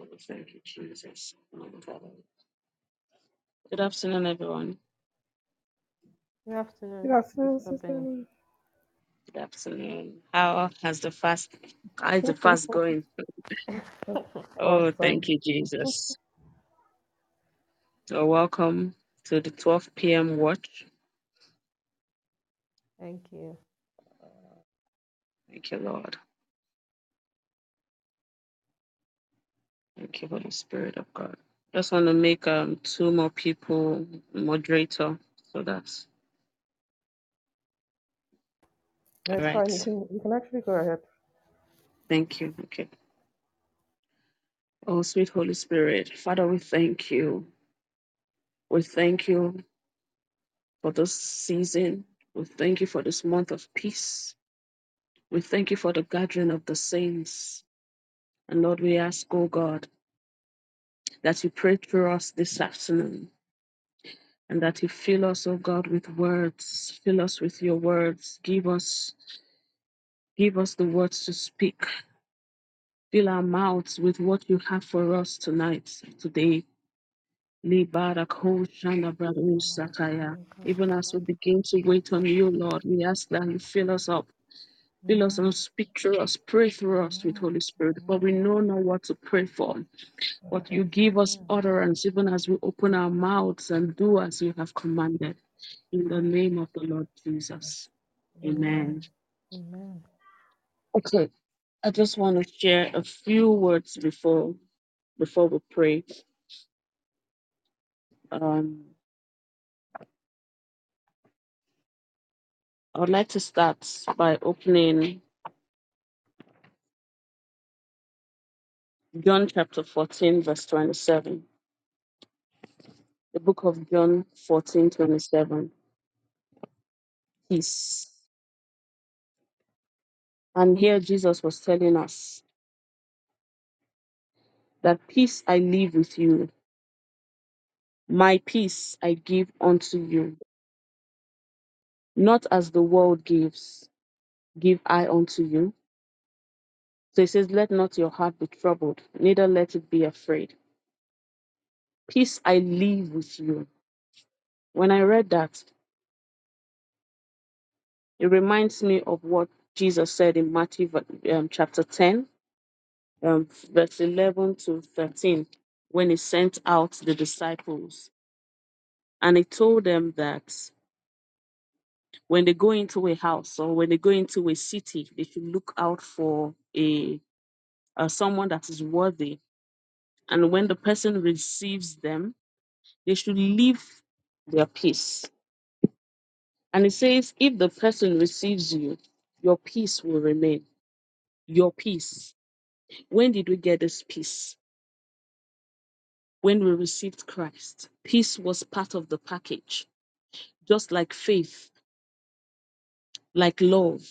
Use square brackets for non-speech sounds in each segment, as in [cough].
Oh, Thank you, Jesus. Good afternoon, everyone. Good afternoon, Good afternoon, afternoon, Sister Sister Benin. Lee. Good afternoon. How has the fast? How is the fast going? [laughs] Oh, thank awesome. you, Jesus. So, welcome to the 12 p.m. watch. Thank you. Thank you, Lord. Thank you, Holy Spirit of God. Just want to make um two more people moderator, so that's all That's fine. You right. can you can actually go ahead. Thank you. Okay. Oh, sweet Holy Spirit, Father, we thank you. We thank you for this season. We thank you for this month of peace. We thank you for the gathering of the saints. And Lord, we ask, oh God, that you pray for us this afternoon and that you fill us, oh God, with words. Fill us with your words. Give us, give us the words to speak. Fill our mouths with what you have for us tonight, today. Even as we begin to wait on you, Lord, we ask that you fill us up Fill us and speak through us, pray through us with Holy Spirit, but we know not what to pray for. But you give us utterance even as we open our mouths and do as you have commanded. In the name of the Lord Jesus. Amen. Amen. Amen. Okay, I just want to share a few words before before we pray. Um, I would like to start by opening John chapter 14, verse 27. The book of John 14 27. Peace. And here Jesus was telling us that peace I leave with you, my peace I give unto you, not as the world gives, give I unto you. So he says, Let not your heart be troubled, neither let it be afraid. Peace I leave with you. When I read that, it reminds me of what Jesus said in Matthew um, chapter 10, um, verse 11 to 13, when he sent out the disciples. And he told them that when they go into a house or when they go into a city, they should look out for a someone that is worthy. And when the person receives them, they should leave their peace. And it says, if the person receives you, your peace will remain. Your peace. When did we get this peace? When we received Christ. Peace was part of the package, just like faith, like love.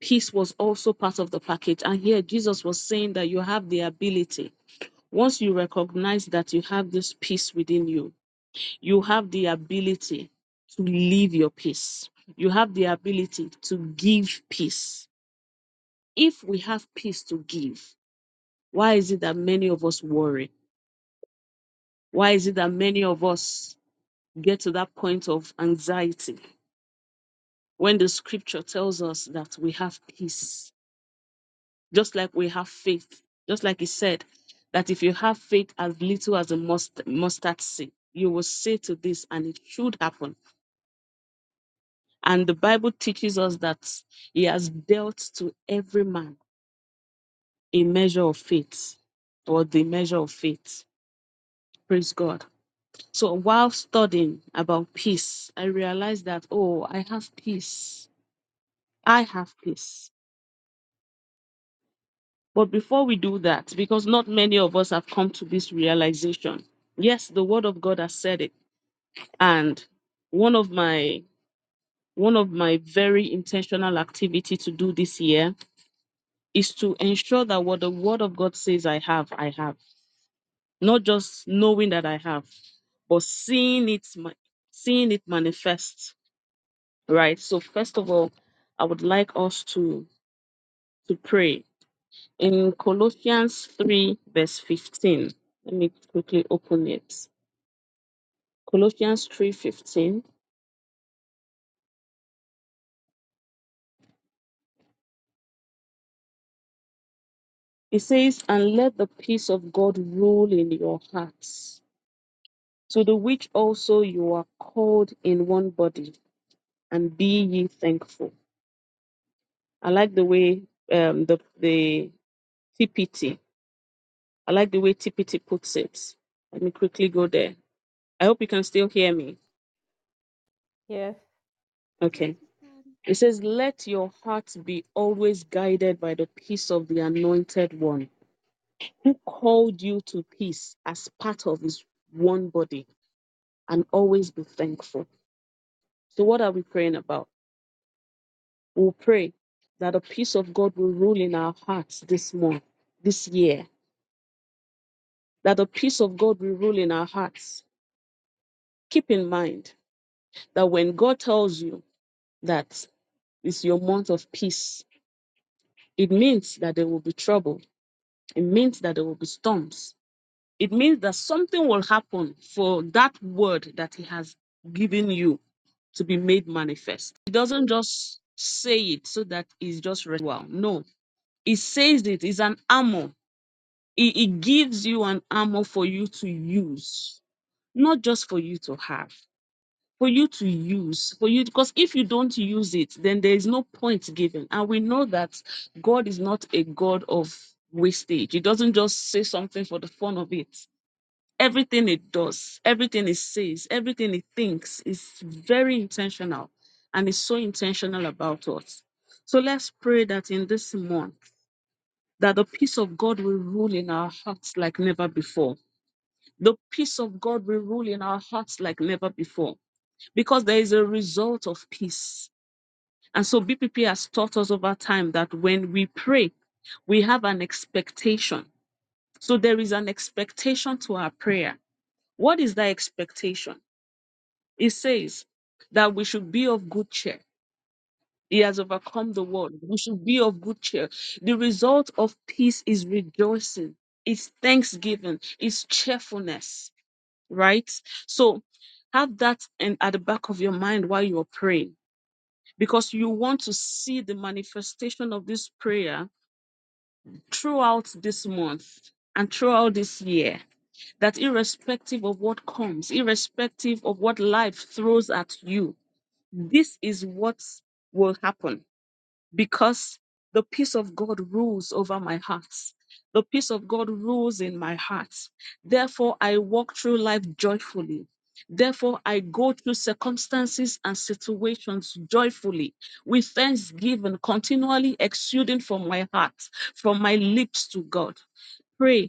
Peace was also part of the package. And here Jesus was saying that you have the ability Once you recognize that you have this peace within you, you have the ability to live your peace. You have the ability to give peace. If we have peace to give, why is it that many of us worry? Why is it that many of us get to that point of anxiety when the scripture tells us that we have peace, just like we have faith? Just like he said, that if you have faith as little as a must- mustard seed, you will say to this and it should happen. And the Bible teaches us that he has dealt to every man a measure of faith or the measure of faith. Praise God. So while studying about peace, I realized that, oh, I have peace. I have peace. But before we do that, because not many of us have come to this realization, yes, the word of God has said it and one of my one of my very intentional activity to do this year is to ensure that what the word of god says i have i have not just knowing that i have but seeing it seeing it manifest right so first of all i would like us to to pray In Colossians 3, verse 15. Let me quickly open it. Colossians 3:15. It says, And let the peace of God rule in your hearts, to the which also you are called in one body, and be ye thankful. I like the way um, the the TPT. I like the way TPT puts it. Let me quickly go there. I hope you can still hear me. Yes. Okay. It says, Let your heart be always guided by the peace of the anointed one, who called you to peace as part of his one body, and always be thankful. So, what are we praying about? We'll pray that the peace of God will rule in our hearts this month, this year, that the peace of God will rule in our hearts. Keep in mind that when God tells you that it's your month of peace, it means that there will be trouble. It means that there will be storms. It means that something will happen for that word that He has given you to be made manifest. He doesn't just say it so that it's just read well. No, He says it is an armor. He, it gives you an armor for you to use, not just for you to have. for you to use for you because if you don't use it then there is no point given and we know that god is not a god of wastage he doesn't just say something for the fun of it. Everything it does everything it says everything it thinks is very intentional and is so intentional about us. So let's pray that in this month that the peace of god will rule in our hearts like never before. The peace of god will rule in our hearts like never before because there is a result of peace. And so BPP has taught us over time that when we pray, we have an expectation. So there is an expectation to our prayer. What is that expectation? It says that we should be of good cheer. He has overcome the world. We should be of good cheer. The result of peace is rejoicing, it's thanksgiving, it's cheerfulness, right? So have that in, at the back of your mind while you're praying because you want to see the manifestation of this prayer throughout this month and throughout this year. That irrespective of what comes, irrespective of what life throws at you, this is what will happen because the peace of God rules over my heart. The peace of God rules in my heart. Therefore, I walk through life joyfully. Therefore, I go through circumstances and situations joyfully, with thanksgiving continually exuding from my heart, from my lips to God. Pray.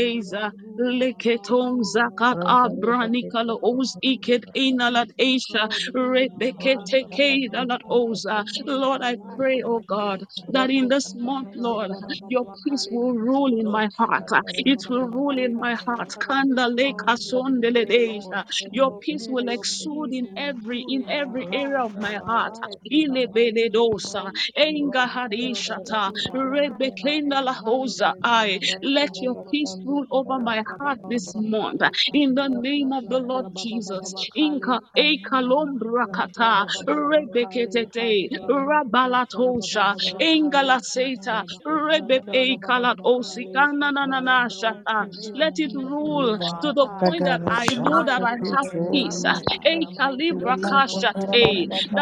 zagadeza. Leketon zakat abranikala os iket inalat esha. Rebekete kedalat oza. Lord, I pray, oh God, that in this month, Lord, your peace will rule in my heart. It will rule in my heart. Kanda leka sondele deja. Your peace will exude in every in every area of my heart. Ile beledosa. Enga hadishata. Rebekenda lahosa. I let your peace rule over my heart this month. In the name of the Lord Jesus. Inka. Let it rule to the point that I know that I have peace. That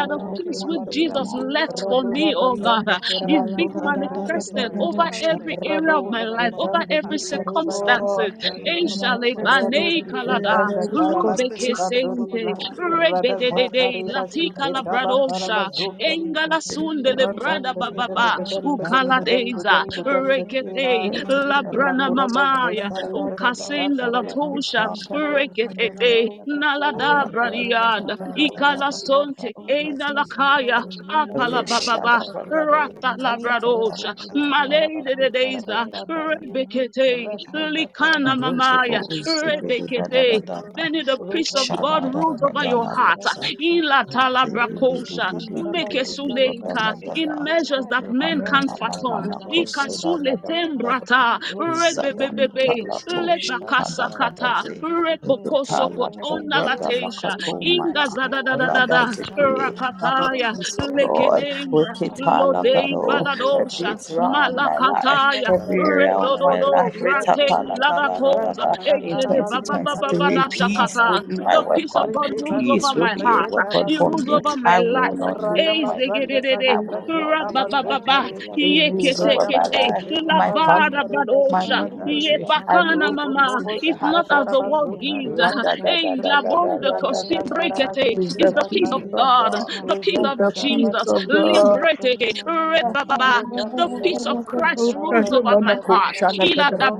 the peace which Jesus left for me, oh God, is being manifested over every area of my life, over every circumstance circumstances. Eshale bane kalada, rubeke sente, rebedede, latika la bradosha, engala sunde le brada bababa, ukaladeza, rekete, la brana mamaya, ukasenda la tosha, rekete, nalada bradianda, ikala sonte, ena la kaya, akala bababa, rata la bradosha, malede de deza, rebekete, likana mamaya, rebekete, then the peace of God rules over your heart. Ila talabrakosha, mekesuleka, In measures that men can't fathom. Ikasule tembrata, rebebebebe, lebakasakata, rebokosokot onalatesha, inga zadadadadada, rakataya, lekedeza, lode baladosha, malakataya, redododo, brate, lagakosa, ekele baba baba bala shakata. The peace of God rules over my heart. It rules over my life. Ezegedede, rabababa, yekesekete, labada badosha, yepakana mama. It's not as the world gives. Ei, labonde kosibrekete. It's the peace of God, the peace of Jesus. Libreteke, rebababa. The peace of Christ rules over my heart. Ila da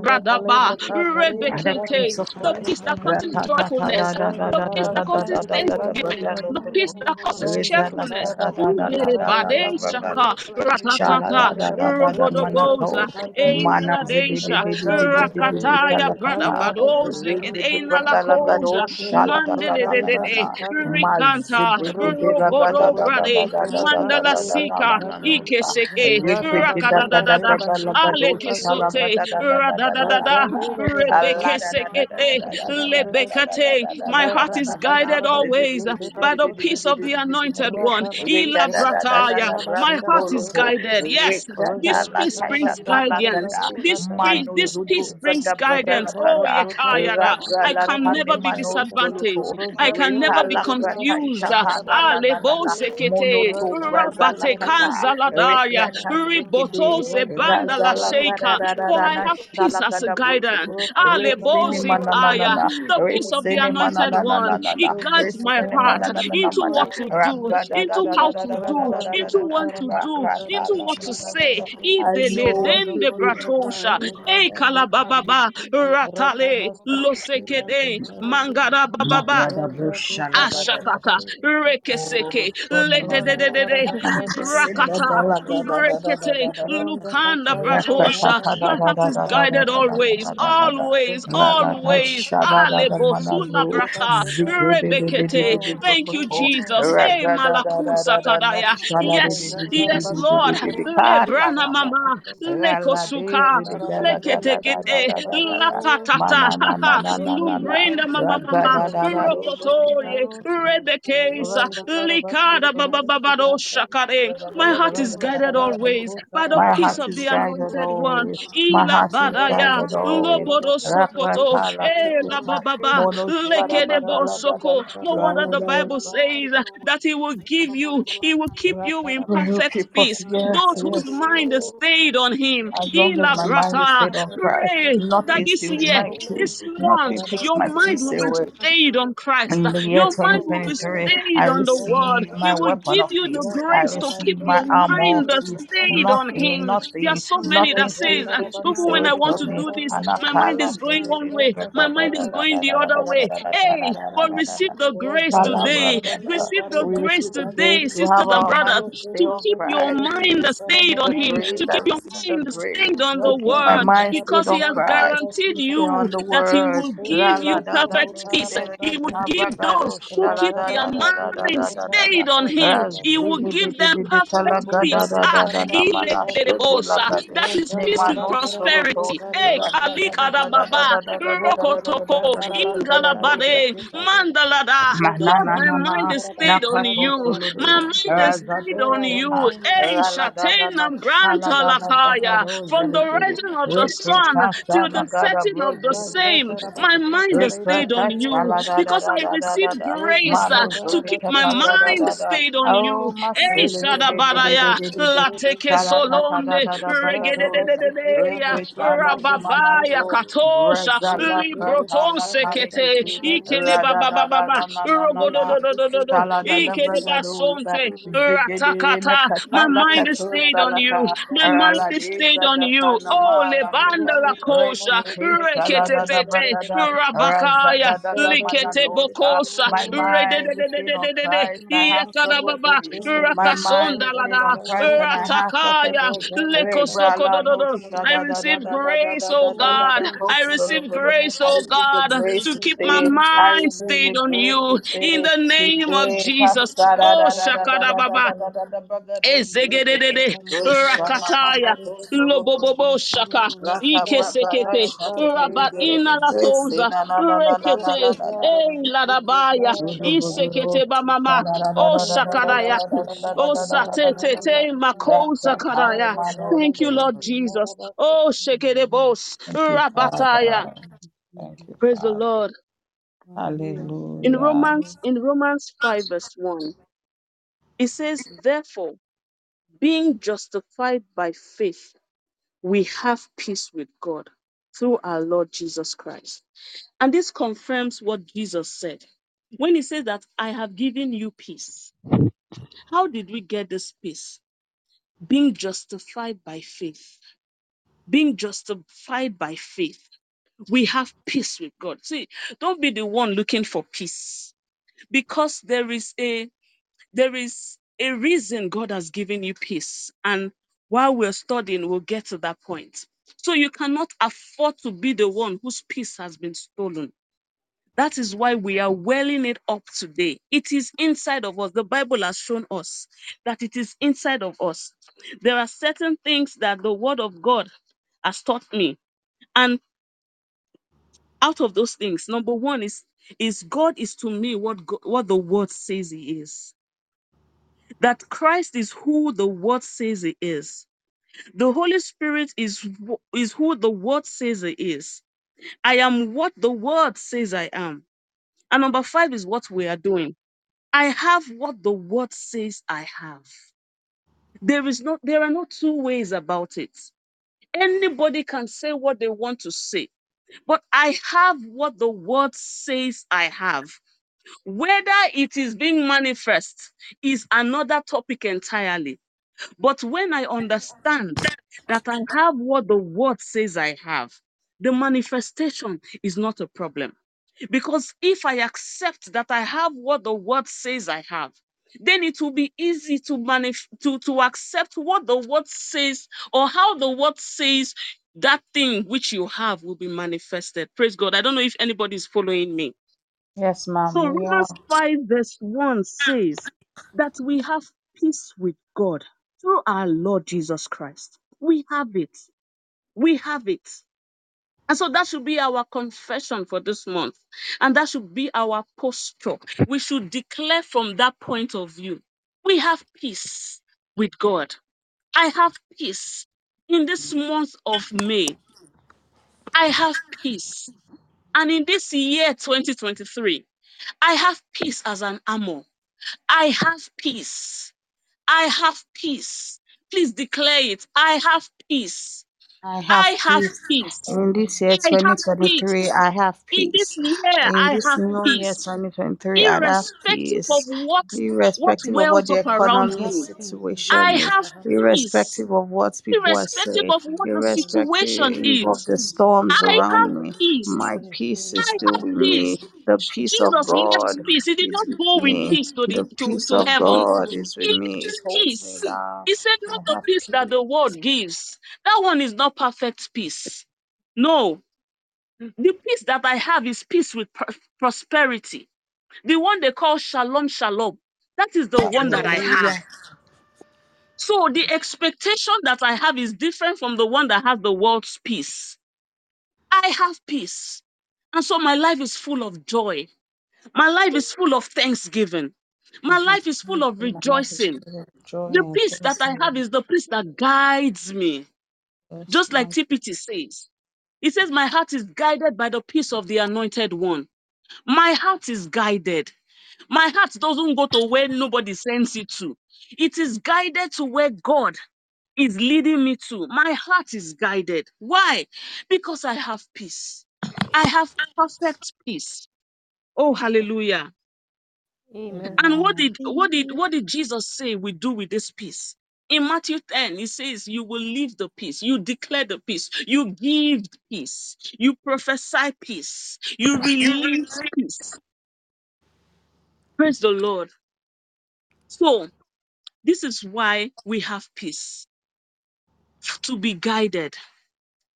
bradaba, rebekete. The peace that causes joyfulness the peace that causes thanksgiving, the peace that causes cheerfulness. Ungere bade shaka, ratatata, rogodogoza, enaladesha, rakataya, brada badoze, ena la koja, mandelelelele, rikanta, rogodo brade, mandala sika, ikeseke, rakadadadada, alekesote, radadadada, rebekesekete, lebekate, my heart is guided always by the peace of the anointed one. Ila brataya. My heart is guided. Yes, this peace brings guidance. This peace, this peace brings guidance. Oh, yekayada. I can never be disadvantaged. I can never be confused. Ah, lebo sekete, rabate kanzaladaya, riboto zebanda la sheka. For I have peace as a guidance. Ah. The peace of the anointed one. It guides my heart into what to do, into how to do, into what to do, into what to say. Izele dende bratosha. E kalabababa. Ratale. Losekede. Mangara bababa. Ashakata, Rekeseke, Ledededede, Rakata, Rekete, Lukanda Bratosha. My heart is guided always, always, always. Brata, Rebekete. Thank you, Jesus. Eh, Malakusa Kadaya. Yes, yes, Lord. Lebrana Mama, Lekosuka, Leketekete, Lakatata, Lumbrenda Mama Mama, Rokotoye, Rebekesa, Likada Bababado Shakare. My heart is guided always by the peace of the anointed one. Ila Badaya, Lobodo Sokoto, Ela Bababa, Lekedebo Soko. No wonder the Bible says that He will give you, He will keep you in perfect peace. Those whose mind is stayed on Him. He Ila Brata, pray that this year, this month, your mind will be stayed on Christ. Your mind will be stayed on the word. He will give you the grace to keep your mind stayed on him. There are so many that says, uh, even when I want to do this, my mind is going one way, my mind is going the other way. Hey, but receive the grace today. Receive the grace today, sisters and brothers, to keep your mind stayed on him, to keep your mind stayed on the word, because he has guaranteed you that he will give you perfect peace. He will give those who keep their mind stayed on him. He will give them perfect peace. Ah, that is peace with prosperity. Eh, kalikadababa, rokotoko, ingalabade, mandalada. Lord, my mind is stayed on you. My mind is stayed on you. Eh, shatenam granta lakaya. From the rising of the sun till the setting of the same, my mind is stayed on you because I received grace uh, to keep my mind stayed on you. Eh, shadabaraya, lateke solonde, regededededea, rababa, Aya katosha Katala sekete ikele baba baba ba ikele basonte ratakata. My mind is stayed on you. My mind is stayed on you. Oh lebanda la kosha. rekete pete rabakaya likete bokosa My mind is stayed on redededededede Christ, I have iyakada baba stability. My mind rakasonda is stayed lada on Christ. And I have ratakaya no lekosokodododo I receive grace, oh da da. la God. I receive grace, oh God, to keep my mind stayed on you. In the name of. Jesus. Oh, da da da da Shakada da da Baba. Ezegedede, Rakataya, Lobobobo. Shaka, Ikesekete, shakiri gere. Rabaina Rese Latoza, na na na na na na na Rekete. Ei Ladabaya, Isekete Bamama, O Shakadaya, O Satete, Mako Zakadaya. Thank you, Lord Jesus. Oh, Shekedebos, Thank you, Rabataya. Father. Thank you, Praise the Father. Lord. In Hallelujah. Romans, in Romans 5, verse 1, it says, Therefore, being justified by faith, we have peace with God through our Lord Jesus Christ. And this confirms what Jesus said. When he said that I have given you peace, how did we get this peace? Being justified by faith. Being justified by faith. We have peace with God. See, don't be the one looking for peace because there is a there is a reason God has given you peace. And while we're studying, we'll get to that point. So you cannot afford to be the one whose peace has been stolen. That is why we are welling it up today. It is inside of us. The Bible has shown us that it is inside of us. There are certain things that the Word of God has taught me. And out of those things, number one is, is God is to me what, God, what the Word says He is. that Christ is who the word says he is. The Holy Spirit is, is who the word says he is. I am what the word says I am. And number five is what we are doing. I have what the word says I have. There is not, there are no two ways about it. Anybody can say what they want to say, but I have what the word says I have. Whether it is being manifest is another topic entirely But when I understand that I have what the word says I have, the manifestation is not a problem. Because if I accept that I have what the word says I have, then it will be easy to manif- to, to accept what the word says or how the word says that thing which you have will be manifested. Praise God. I don't know if anybody is following me. Yes, ma'am, So. Romans 5 verse 1 says that we have peace with God through our Lord Jesus Christ. We have it. We have it. And so that should be our confession for this month. And that should be our posture. We should declare from that point of view. We have peace with God. I have peace. In this month of May, I have peace. And in this year 2023, I have peace as an armor. I have peace. I have peace. Please declare it. I have peace. I have I have peace. peace. In this year I have peace. 2023, I have In this peace. year, In I this have new year peace. 2023, I have Irrespective of peace. what, what Irrespective of wells what the up around economy me, situation I is, have peace. irrespective of what people are Irrespective saying, of what the situation irrespective of is, the storms I have around me, peace. my peace is I still have with peace. Me. The peace of Jesus left God peace. He did is not with go with me. peace to the The to, peace to of heaven. God is with He me. It left holds me peace. down. He said, I not the have peace peace. that the world gives. That one is not perfect peace. No, the peace that I have is peace with pr- prosperity. The one they call shalom, shalom. That is the one that I have. Hallelujah. So the expectation that I have is different from the one that has the world's peace. I have peace. And so my life is full of joy. My life is full of thanksgiving. My mm-hmm. life is full of My life is rejoicing. full of joy The and peace that I have is the peace that guides me. Yes, Just like Lord. TPT says. It says, My heart is guided by the peace of the anointed one. My heart is guided. My heart doesn't go to where nobody sends it to. It is guided to where God. is leading me to. My heart is guided. Why? Because I have peace. I have perfect peace. Oh, hallelujah. Amen. And what did what did what did Jesus say we do with this peace? In Matthew 10, he says, You will leave the peace, you declare the peace, you give peace, you prophesy peace, you release peace. Praise the Lord. So, this is why we have peace to be guided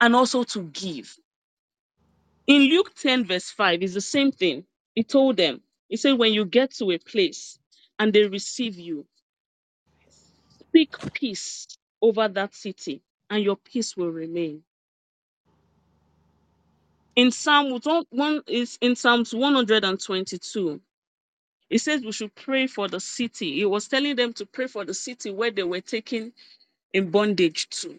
and also to give. In Luke 10, verse 5, it's the same thing. He told them, He said, When you get to a place and they receive you, speak peace over that city, and your peace will remain. In Psalm one is in Psalms 122, it says we should pray for the city. He was telling them to pray for the city where they were taken in bondage to.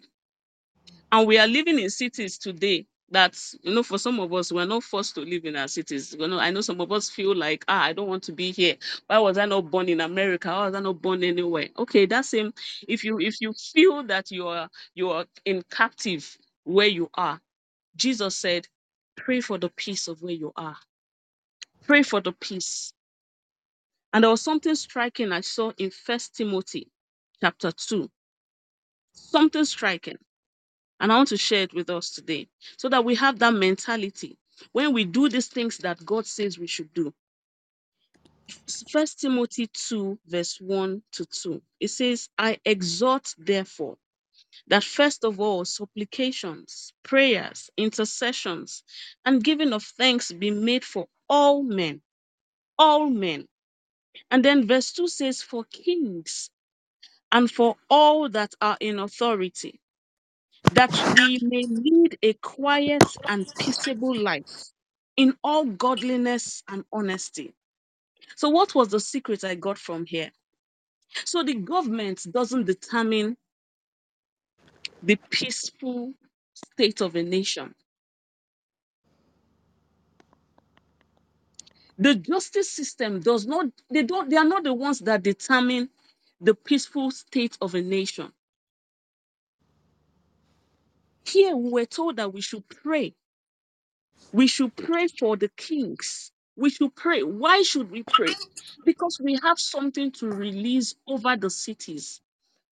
And we are living in cities today that, you know, for some of us, we're not forced to live in our cities. You know, I know some of us feel like, ah, I don't want to be here. Why was I not born in America? Why was I not born anywhere? Okay, that's same. If you if you feel that you are you are in captive where you are, Jesus said, pray for the peace of where you are. Pray for the peace. And there was something striking I saw in First Timothy chapter 2. Something striking And I want to share it with us today so that we have that mentality when we do these things that God says we should do. First Timothy 2, verse 1 to 2. It says, I exhort, therefore, that first of all, supplications, prayers, intercessions, and giving of thanks be made for all men. All men. And then verse 2 says, For kings and for all that are in authority that we may lead a quiet and peaceable life in all godliness and honesty. So, what was the secret I got from here? So, the government doesn't determine the peaceful state of a nation. The justice system does not, they don't, they are not the ones that determine the peaceful state of a nation. Here, we were told that we should pray We should pray for the kings. We should pray. Why should we pray? Because we have something to release over the cities.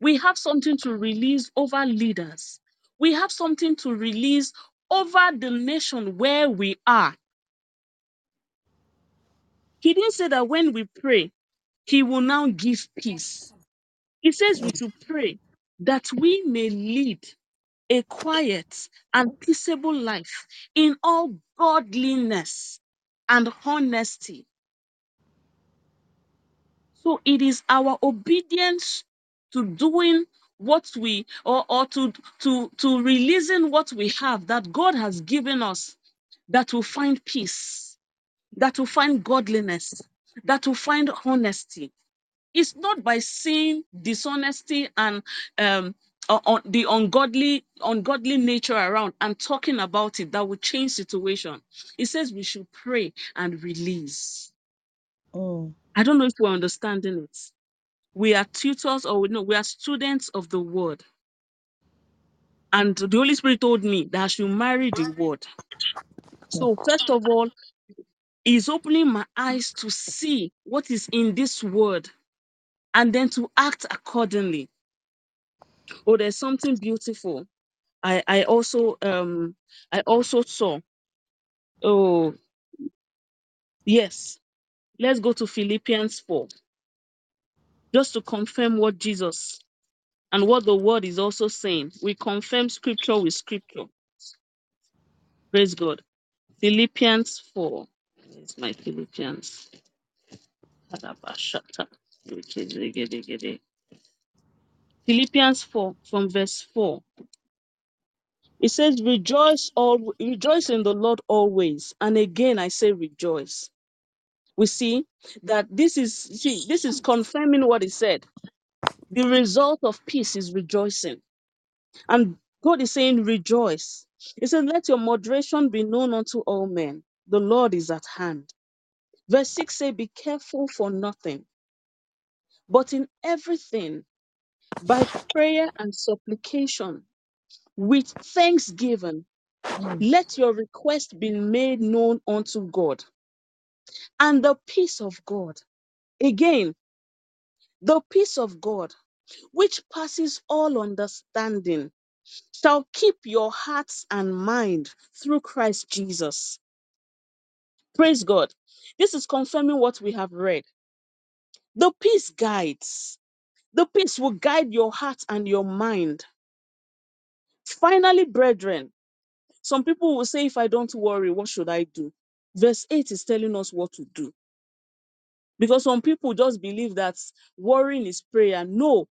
We have something to release over leaders. We have something to release over the nation where we are. He didn't say that when we pray, he will now give peace. He says we should pray that we may lead a quiet and peaceable life in all godliness and honesty. So it is our obedience to doing what we or, or to to to releasing what we have that God has given us that will find peace, that will find godliness, that will find honesty it's not by seeing dishonesty and um o- o- the ungodly ungodly nature around and talking about it that will change situation. It says we should pray and release. Mm. i don't know if we're understanding it. We are tutors or we know we are students of the word. And the holy spirit told me that i should marry the word. So first of all he's opening my eyes to see what is in this word and then to act accordingly oh there's something beautiful. I I also um I also saw. Oh. Yes. Let's go to Philippians 4 just to confirm what Jesus and what the word is also saying. We confirm scripture with scripture. Praise God. Philippians 4 it's my Philippians. Philippians 4 from verse 4 it says rejoice all rejoice in the Lord always. And again I say rejoice. We see that this is see this is confirming what he said. The result of peace is rejoicing. And god is saying rejoice. He said let your moderation be known unto all men. The lord is at hand. Verse 6 say be careful for nothing but in everything by prayer and supplication with thanksgiving. Mm. Let your request be made known unto God. And the peace of God, again, the peace of God, which passes all understanding, shall keep your hearts and mind through Christ Jesus. Praise God. This is confirming what we have read. The peace guides. The peace will guide your heart and your mind. Finally, brethren, some people will say, if I don't worry, what should I do? Verse 8 is telling us what to do. Because some people just believe that worrying is prayer. No,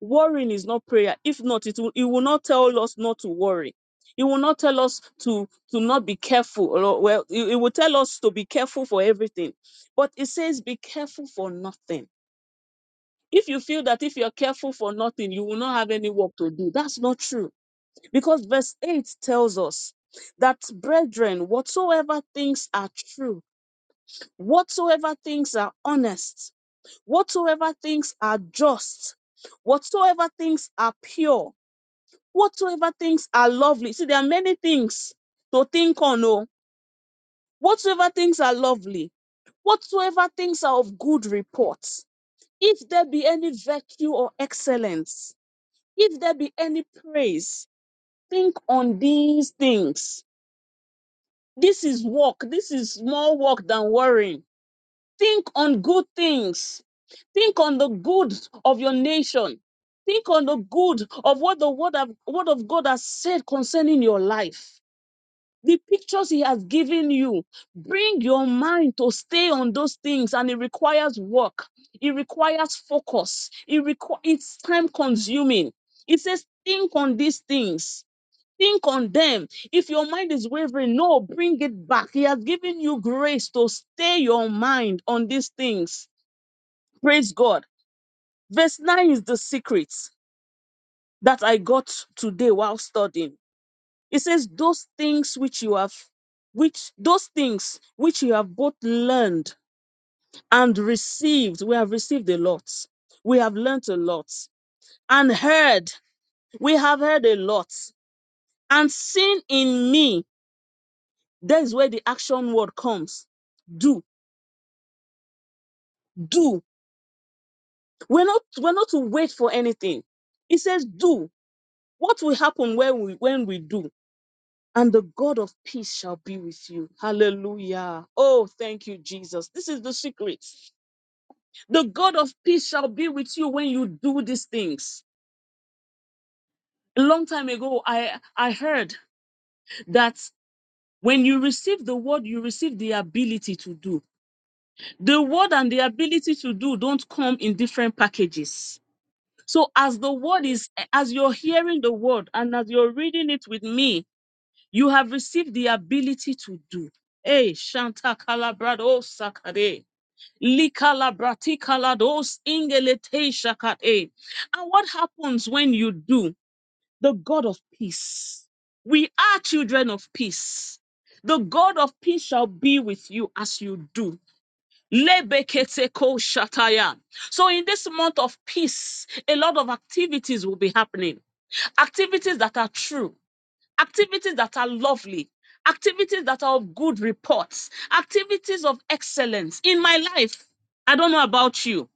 worrying is not prayer. If not, it will, it will not tell us not to worry. It will not tell us to, to not be careful. Well, it will tell us to be careful for everything. But it says, be careful for nothing. If you feel that if you're careful for nothing, you will not have any work to do, that's not true. Because verse 8 tells us that, brethren, whatsoever things are true, whatsoever things are honest, whatsoever things are just, whatsoever things are pure, whatsoever things are lovely. See, there are many things to think on. Oh, whatsoever things are lovely, whatsoever things are of good report, if there be any virtue or excellence, if there be any praise, think on these things. This is work. This is more work than worrying. Think on good things. Think on the good of your nation. Think on the good of what the word of, word of God has said concerning your life. The pictures he has given you, bring your mind to stay on those things, and it requires work. It requires focus. It requ- it's time consuming. It says, think on these things Think on them. If your mind is wavering, no, bring it back. He has given you grace to stay your mind on these things. Praise God. Verse 9 is the secret that I got today while studying. It says, Those things which you have, which those things which you have both learned and received, we have received a lot. We have learned a lot and heard. We have heard a lot and seen in me That is where the action word comes. Do, do. We're not, we're not to wait for anything. It says do. What will happen when we, when we do? And the God of peace shall be with you. Hallelujah. Oh, thank you, Jesus. This is the secret. The God of peace shall be with you when you do these things. A long time ago, I, I heard that when you receive the word, you receive the ability to do. The word and the ability to do don't come in different packages. So as the word is, as you're hearing the word and as you're reading it with me, you have received the ability to do. Hey, Shanta Calabrado Sakade. Likalabrati Kalados Ingelete. And what happens when you do? The God of peace. We are children of peace. The God of peace shall be with you as you do. So in this month of peace, a lot of activities will be happening. Activities that are true, activities that are lovely, activities that are of good reports, activities of excellence in my life. I don't know about you.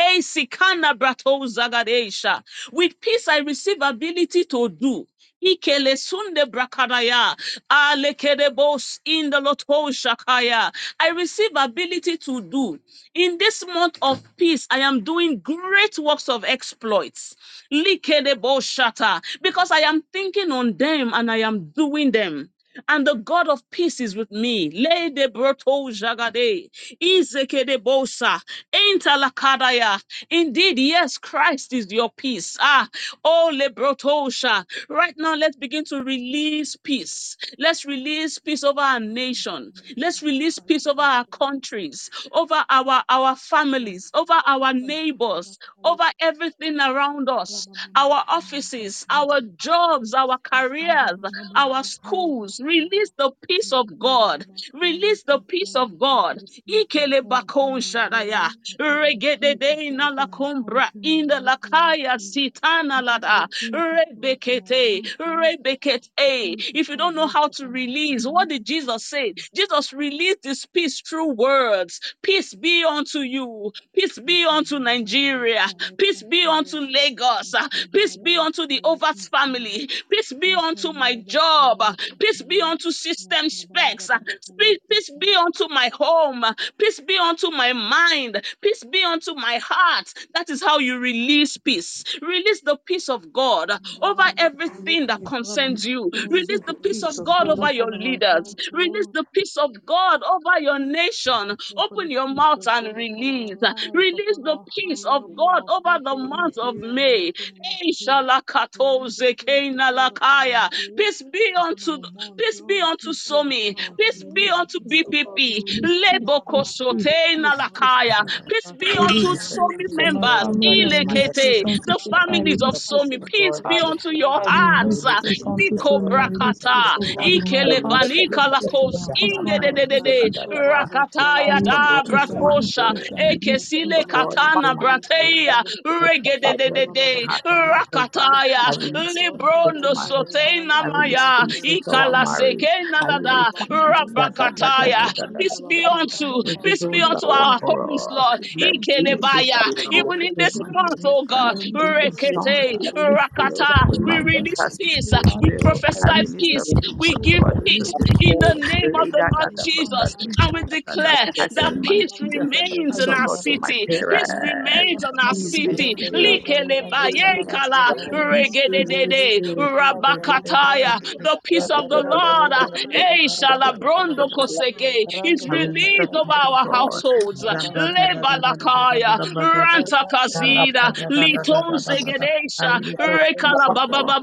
Eisikana brato zagadesha. With peace, I receive ability to do. Ikele sunde brakadaya. Alekedebos in the loto oh, shakaya. I receive ability to do. In this month of peace, I am doing great works of exploits. Likedebo shata. Because I am thinking on them and I am doing them. And the God of peace is with me. Le de broto jagade. Izekedebosa. Intalakadaya. Indeed, yes, Christ is your peace. Ah, oh, Lebrotosha. Right now, let's begin to release peace. Let's release peace over our nation. Let's release peace over our countries, over our, our families, over our neighbors, over everything around us, our offices, our jobs, our careers, our schools. Release the peace of God. Release the peace of God. Ikele bakon sitana lada. If you don't know how to release, what did Jesus say? Jesus released this peace through words. Peace be unto you. Peace be unto Nigeria. Peace be unto Lagos. Peace be unto the Overs family. Peace be unto my job. Peace be unto system specs. Peace be unto my home. Peace be unto my mind. Peace be unto my heart. That is how you release peace. Release the peace of God over everything that concerns you. Release the peace of God over your leaders. Release the peace of God over your nation. Open your mouth and release. Release the peace of God over the month of May. Peace be unto Peace be unto Somi. Peace be unto BPP. Lebokosotena Lakaya. Peace be unto Somi members. Ilekete. The families of Somi. Peace be unto your hearts. Niko Brakata. Ikelebanika Lakos. Ingedededede. Rakataya da Brakosha. Ekesile Katana Brateya. Regedededede. Rakataya. Librondo Sotena Maya. Ikala Peace be unto, peace be unto our homes, Lord. Ikelebaya, even in this month, oh God. Rekete, Rakata, we release peace, we prophesy peace, we give peace in the name of the Lord Jesus, and we declare that peace remains in our city. Peace remains in our city. Likelebayenkala, regededede, Rabakataya, the peace of the Lord. God eh, shalabrondo koseke, is released over our households. Lebalakaya, Rantakazida, Liton Zegedesha, Baba,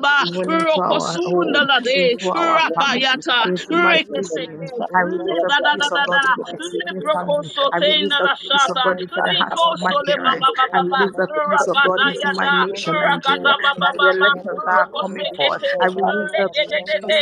Rokosunda Lade, Rapayata, Rekeseke, Lebadadadada, Lebrokosotena Rashata, Likosole Babababa, Rapatayada, Rakadabababa, Rokoseke, Legedede,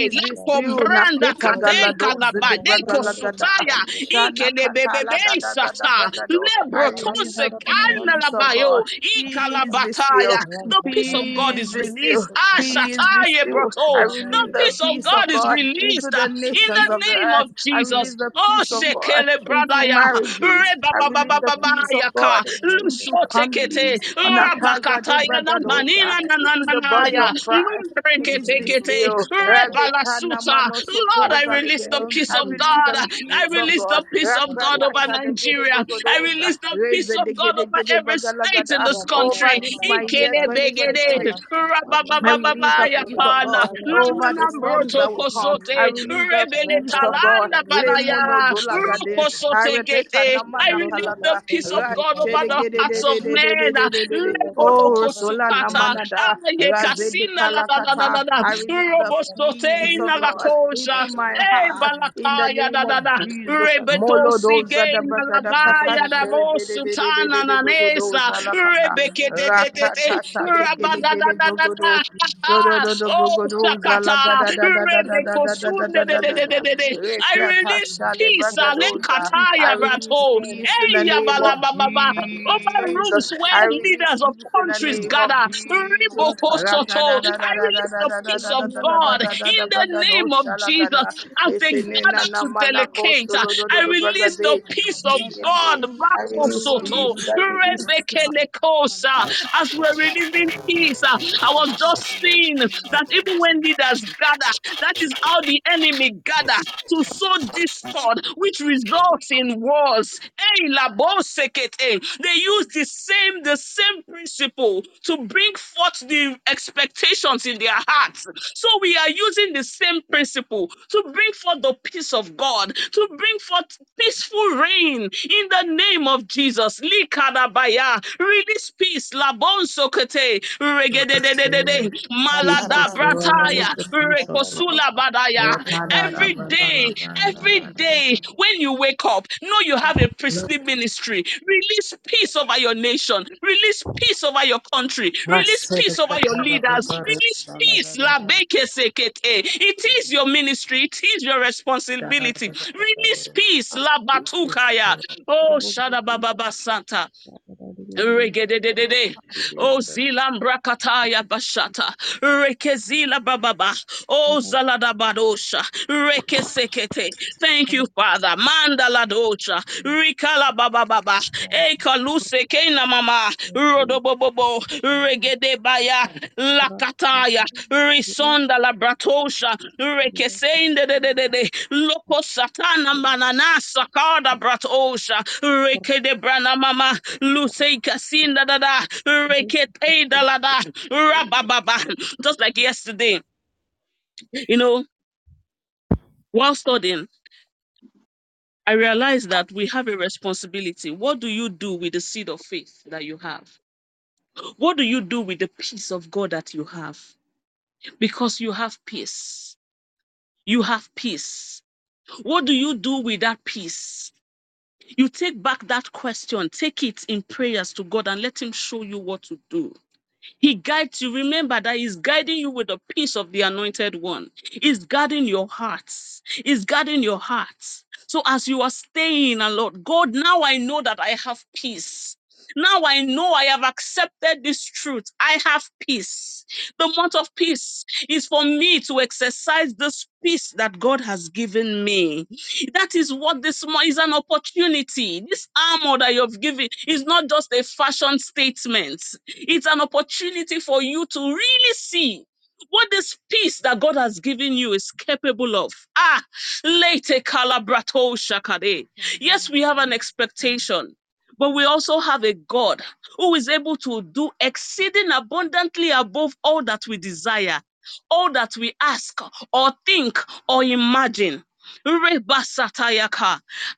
Lekobranda kateka The peace of God is released. Ah, the peace of God is released uh, in the name of Jesus. Oh, shekele bradaya. Rebababababayaka. Lusotekete. Rabakataya na manina na na na na ya. Reba Lord, I release the peace of God. I release the peace of God over Nigeria. I release the peace of God over every state in this country. I release the peace of God over the hearts of men. Leporo kosukata, ayekasina la da da da da da, robosote Reina la cosa, e balakaya da da da, rebeto sige la gaya da bosutana na nesa, rebeke te te te te, rabada da da da da, oh sakata, rebeko sunde de de de de de de, I release peace, alekataya brato, eya balababa, over rooms where leaders of countries gather, riboko soto, I release the peace of God in in the name of Jesus as they gather to delegate. kostolo do do I release the peace of God. Bako release soto, peace. I release peace. rebekelekosa. As we're releasing peace, I was just seeing that even when leaders gather, that is how the enemy gather to sow discord, which results in wars. They use the same the same principle to bring forth the expectations in their hearts. So we are using the same principle to bring forth the peace of God, to bring forth peaceful reign in the name of Jesus. Release peace. La Labon sokete. Regedededede. Malada brataya. Rekosula badaya. Every day, every day when you wake up, know you have a priestly ministry. Release peace over your nation. Release peace over your country. Release peace over your leaders. Release peace. La beke sekete. It is your ministry. It is your responsibility. Release peace. La batukaya. Oh, Shada Baba Santa. Regedededede. Oh, zilam brakataya bashata. Rekezila bababa. Oh, zalada badosha. Rekesekete. Thank you, Father. Mandala dosha. Rikala bababa. Ekaluse kena mama. Rodobobobo. Regede baya. Lakataya. Risonda la bratosha. Rekesende de de de de. Loko satana manana sakada bratosha. Rekede brana mama. Lusei kasinda da da, rekete da la da, rabababa. Just like yesterday, you know, while studying, I realized that we have a responsibility. What do you do with the seed of faith that you have? What do you do with the peace of God that you have? Because you have peace. You have peace. What do you do with that peace? You take back that question, take it in prayers to God and let Him show you what to do. He guides you. Remember that He's guiding you with the peace of the anointed one. He's guarding your hearts. He's guarding your hearts. So as you are staying, and Lord God, now I know that I have peace. Now I know I have accepted this truth. I have peace. The month of peace is for me to exercise this peace that God has given me. That is what this month is an opportunity. This armor that you've given is not just a fashion statement. It's an opportunity for you to really see what this peace that God has given you is capable of. Ah, late calabrato shakade. Yes, we have an expectation, but we also have a God who is able to do exceeding abundantly above all that we desire, all that we ask or think or imagine.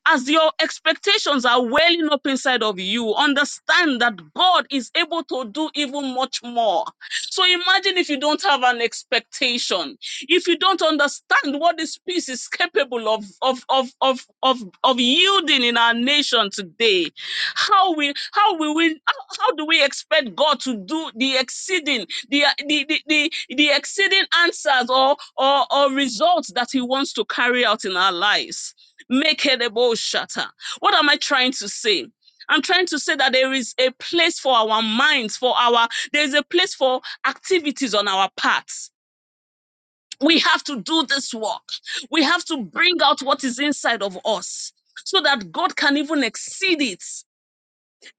As your expectations are welling up inside of you, understand that God is able to do even much more. So imagine if you don't have an expectation, if you don't understand what this peace is capable of, of, of, of, of, of yielding in our nation today, how we how will we how, how do we expect God to do the exceeding the the the, the, the exceeding answers or, or or results that He wants to carry out in our lives? Make it a bow shatter. What am I trying to say? I'm trying to say that there is a place for our minds, for our there's a place for activities on our parts. We have to do this work. We have to bring out what is inside of us so that God can even exceed it.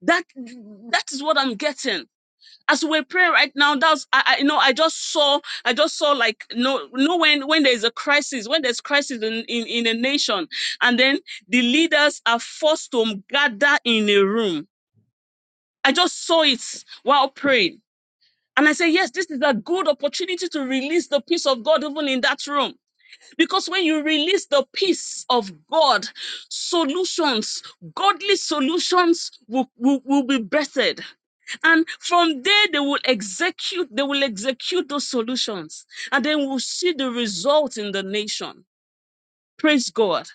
That that is what I'm getting. As we pray right now, that's I, I you know I just saw I just saw like no no when when there's a crisis when there's crisis in, in in a nation and then the leaders are forced to gather in a room. I just saw it while praying. And I say, yes, this is a good opportunity to release the peace of God even in that room. Because when you release the peace of God, solutions, godly solutions will, will, will be birthed. And from there, they will execute, they will execute those solutions. And then we'll see the result in the nation. Praise God.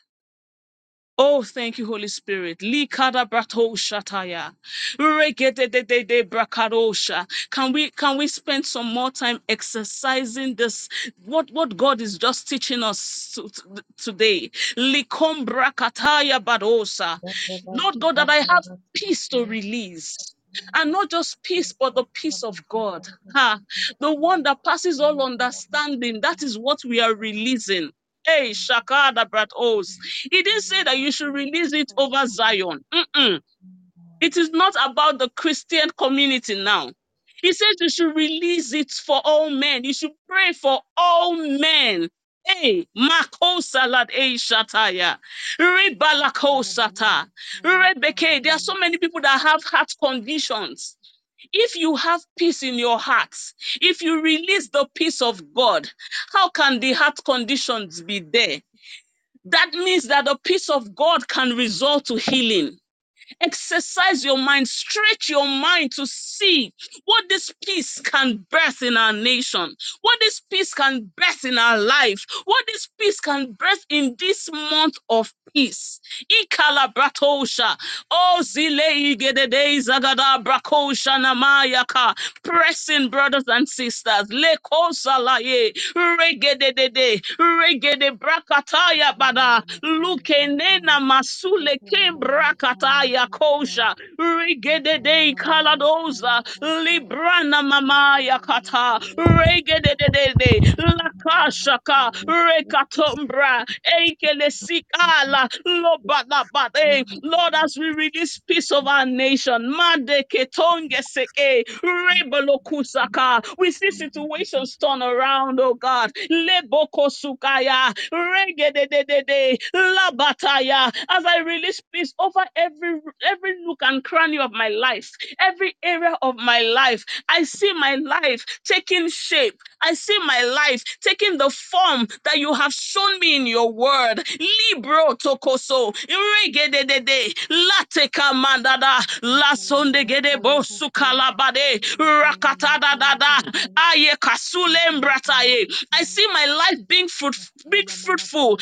Oh, thank you, Holy Spirit. Shataya. Can we can we spend some more time exercising this? What what God is just teaching us to- to- today. Likom badosa. Lord God, that I have peace to release. And not just peace, but the peace of God. Ha. The one that passes all understanding. That is what we are releasing. Hey, Shakada Bratos. He didn't say that you should release it over Zion. Mm-mm. It is not about the Christian community now. He said you should release it for all men. You should pray for all men. Hey, Mako Salad A Shataya. Ribalako Sata. Rebeke. There are so many people that have heart conditions. If you have peace in your heart, if you release the peace of God, how can the heart conditions be there? That means that the peace of God can result to healing. Exercise your mind, stretch your mind to see what this peace can birth in our nation, what this peace can birth in our life, what this peace can birth in this month of peace. Ikalabratosha. Oh, zile igedede zagada brakosha namayaka. Pressing brothers and sisters. Lekosalaye. Regedede. Regede brakataya bada. Lukenena masule ke brakataya kosha. Regedede kaladoza. Librana mamaya kata. Regedede. Lakashaka. Rekatombra. Ekele sikala. Lobalabade. Lord, as we release peace of our nation, Mande ketonge seke. Rebolokusaka. We see situations turn around, oh God. Leboko sukaya. Regedededede. Labataya. As I release peace over every every nook and cranny of my life, every area of my life, I see my life taking shape. I see my life taking the form that you have shown me in your word. Libro tokoso, lateka mandada, aye. I see my life being fruit, being fruitful.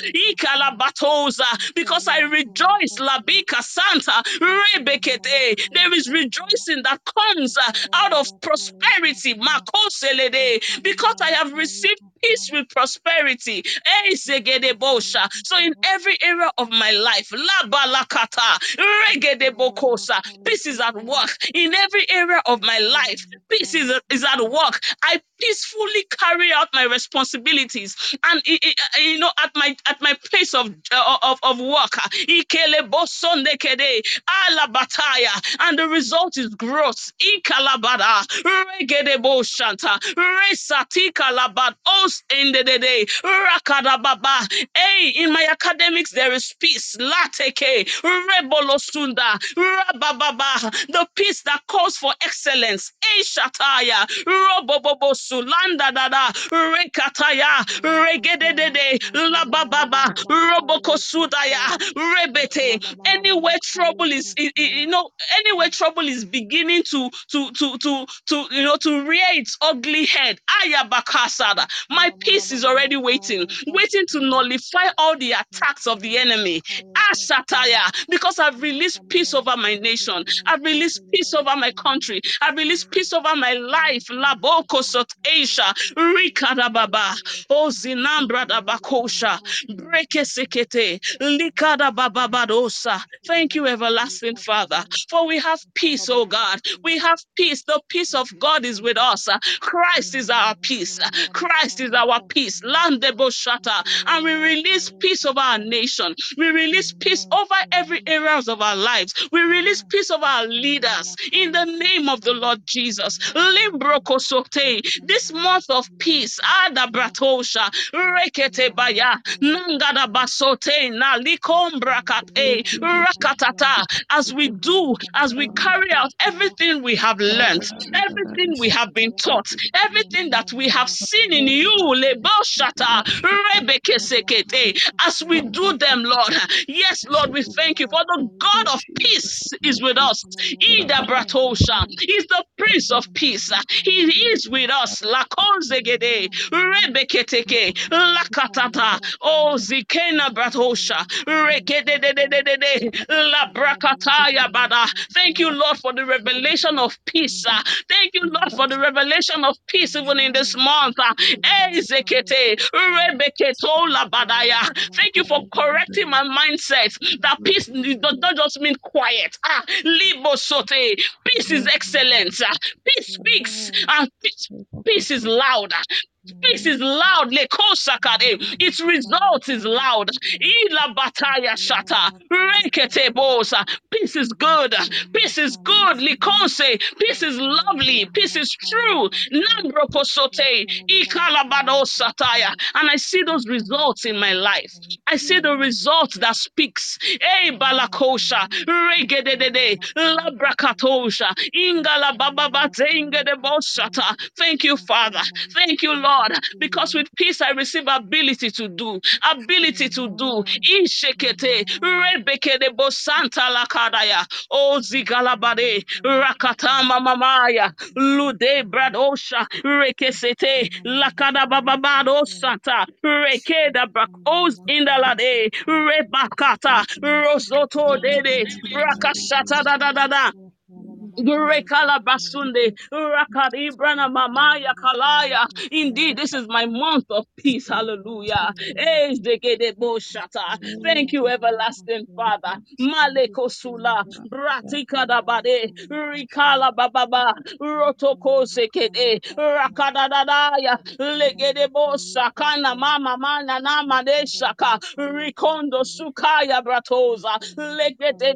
Because I rejoice. Labika Santa. There is rejoicing that comes out of prosperity. Because I have received peace with prosperity. So in every area of my life, peace is at work. In every area of my life, peace is, is at work. I peacefully carry out my responsibilities and i- you know at my at my place of uh, of, of work and the result is growth regedeboshanta, resatikalabad, os endedede, rakadababa. Hey, in my academics there is peace. Lateke. Rebolosunda rabababa. The peace that calls for excellence. Eshataya, Robobobo Sulanda Dada, Rekataya, Regedede, Labababa, Robokosudaya, Rebete. Anywhere trouble is, you know, anywhere trouble is beginning to, to, to, to, to, you know, to rear its ugly head. Ayabakasada. My peace is already waiting, waiting to nullify all the attacks of the enemy. Ah, Ashataya, because I've released peace over my nation. I've released peace over my country. I've released peace over my life. Laboko sot Asia. Rikadababa. Oh Zinambra Bakosha. Breke sekete. Likada bababadosa. Thank you, everlasting Father. For we have peace, oh God. We have peace. The peace of God is with us. Christ is our peace. Christ is our peace. Landebo shata. And we release peace over our nation. We release peace over every areas of our lives. We release peace over our leaders in the name of the Lord Jesus. Limbrokosote. This month of peace. Adabratosha. Rekete baya. Nangada basote. Na likombrakate. Rakatata. As we do, as we carry out everything we have learned, everything we have been taught, everything that we have seen in you, As we do them, Lord. Yes, Lord, we thank you for the God of peace is with us. Ida is the Prince of Peace. He is with us. Oh. Thank you, Lord, for the revelation of peace. Thank you, Lord, for the revelation of peace even in this month. Ah. Thank you for correcting my mindset that peace does not just mean quiet. Ah, Libo. Peace is excellence. ah. Peace speaks and peace, peace is loud. Peace is loud. Lekosakade. Its result is loud. Ila bataya shata. Rekete bosa. Peace is good. Peace is good. Likose. Peace is lovely. Peace is true. Nambrokosote. Ikalabado sataya. And I see those results in my life. I see the results that speaks. Hey balakosha. Regedede. Labrakatosha. Ingala bababa zengede bosata. Thank you, Father. Thank you, Lord, because with peace I receive ability to do, ability to do. Ishekete, rebekede bosanta lakadaya, o zigalabade, rakatama mamaya, lude bradosha, rekesete, lakada bababado santa, rekeda brak, os indalade, rebakata, rosoto dede, rakashata da da da da. Grekala basunde, rakadi brana kalaya. Indeed, this is my month of peace. Hallelujah. Thank you, everlasting Father. Maleko sula, ratika da bade, rikala bababa, rotoko sekede, rakada dadaya, legede bo sakana mama mana nama de shaka, rikondo sukaya bratoza, legede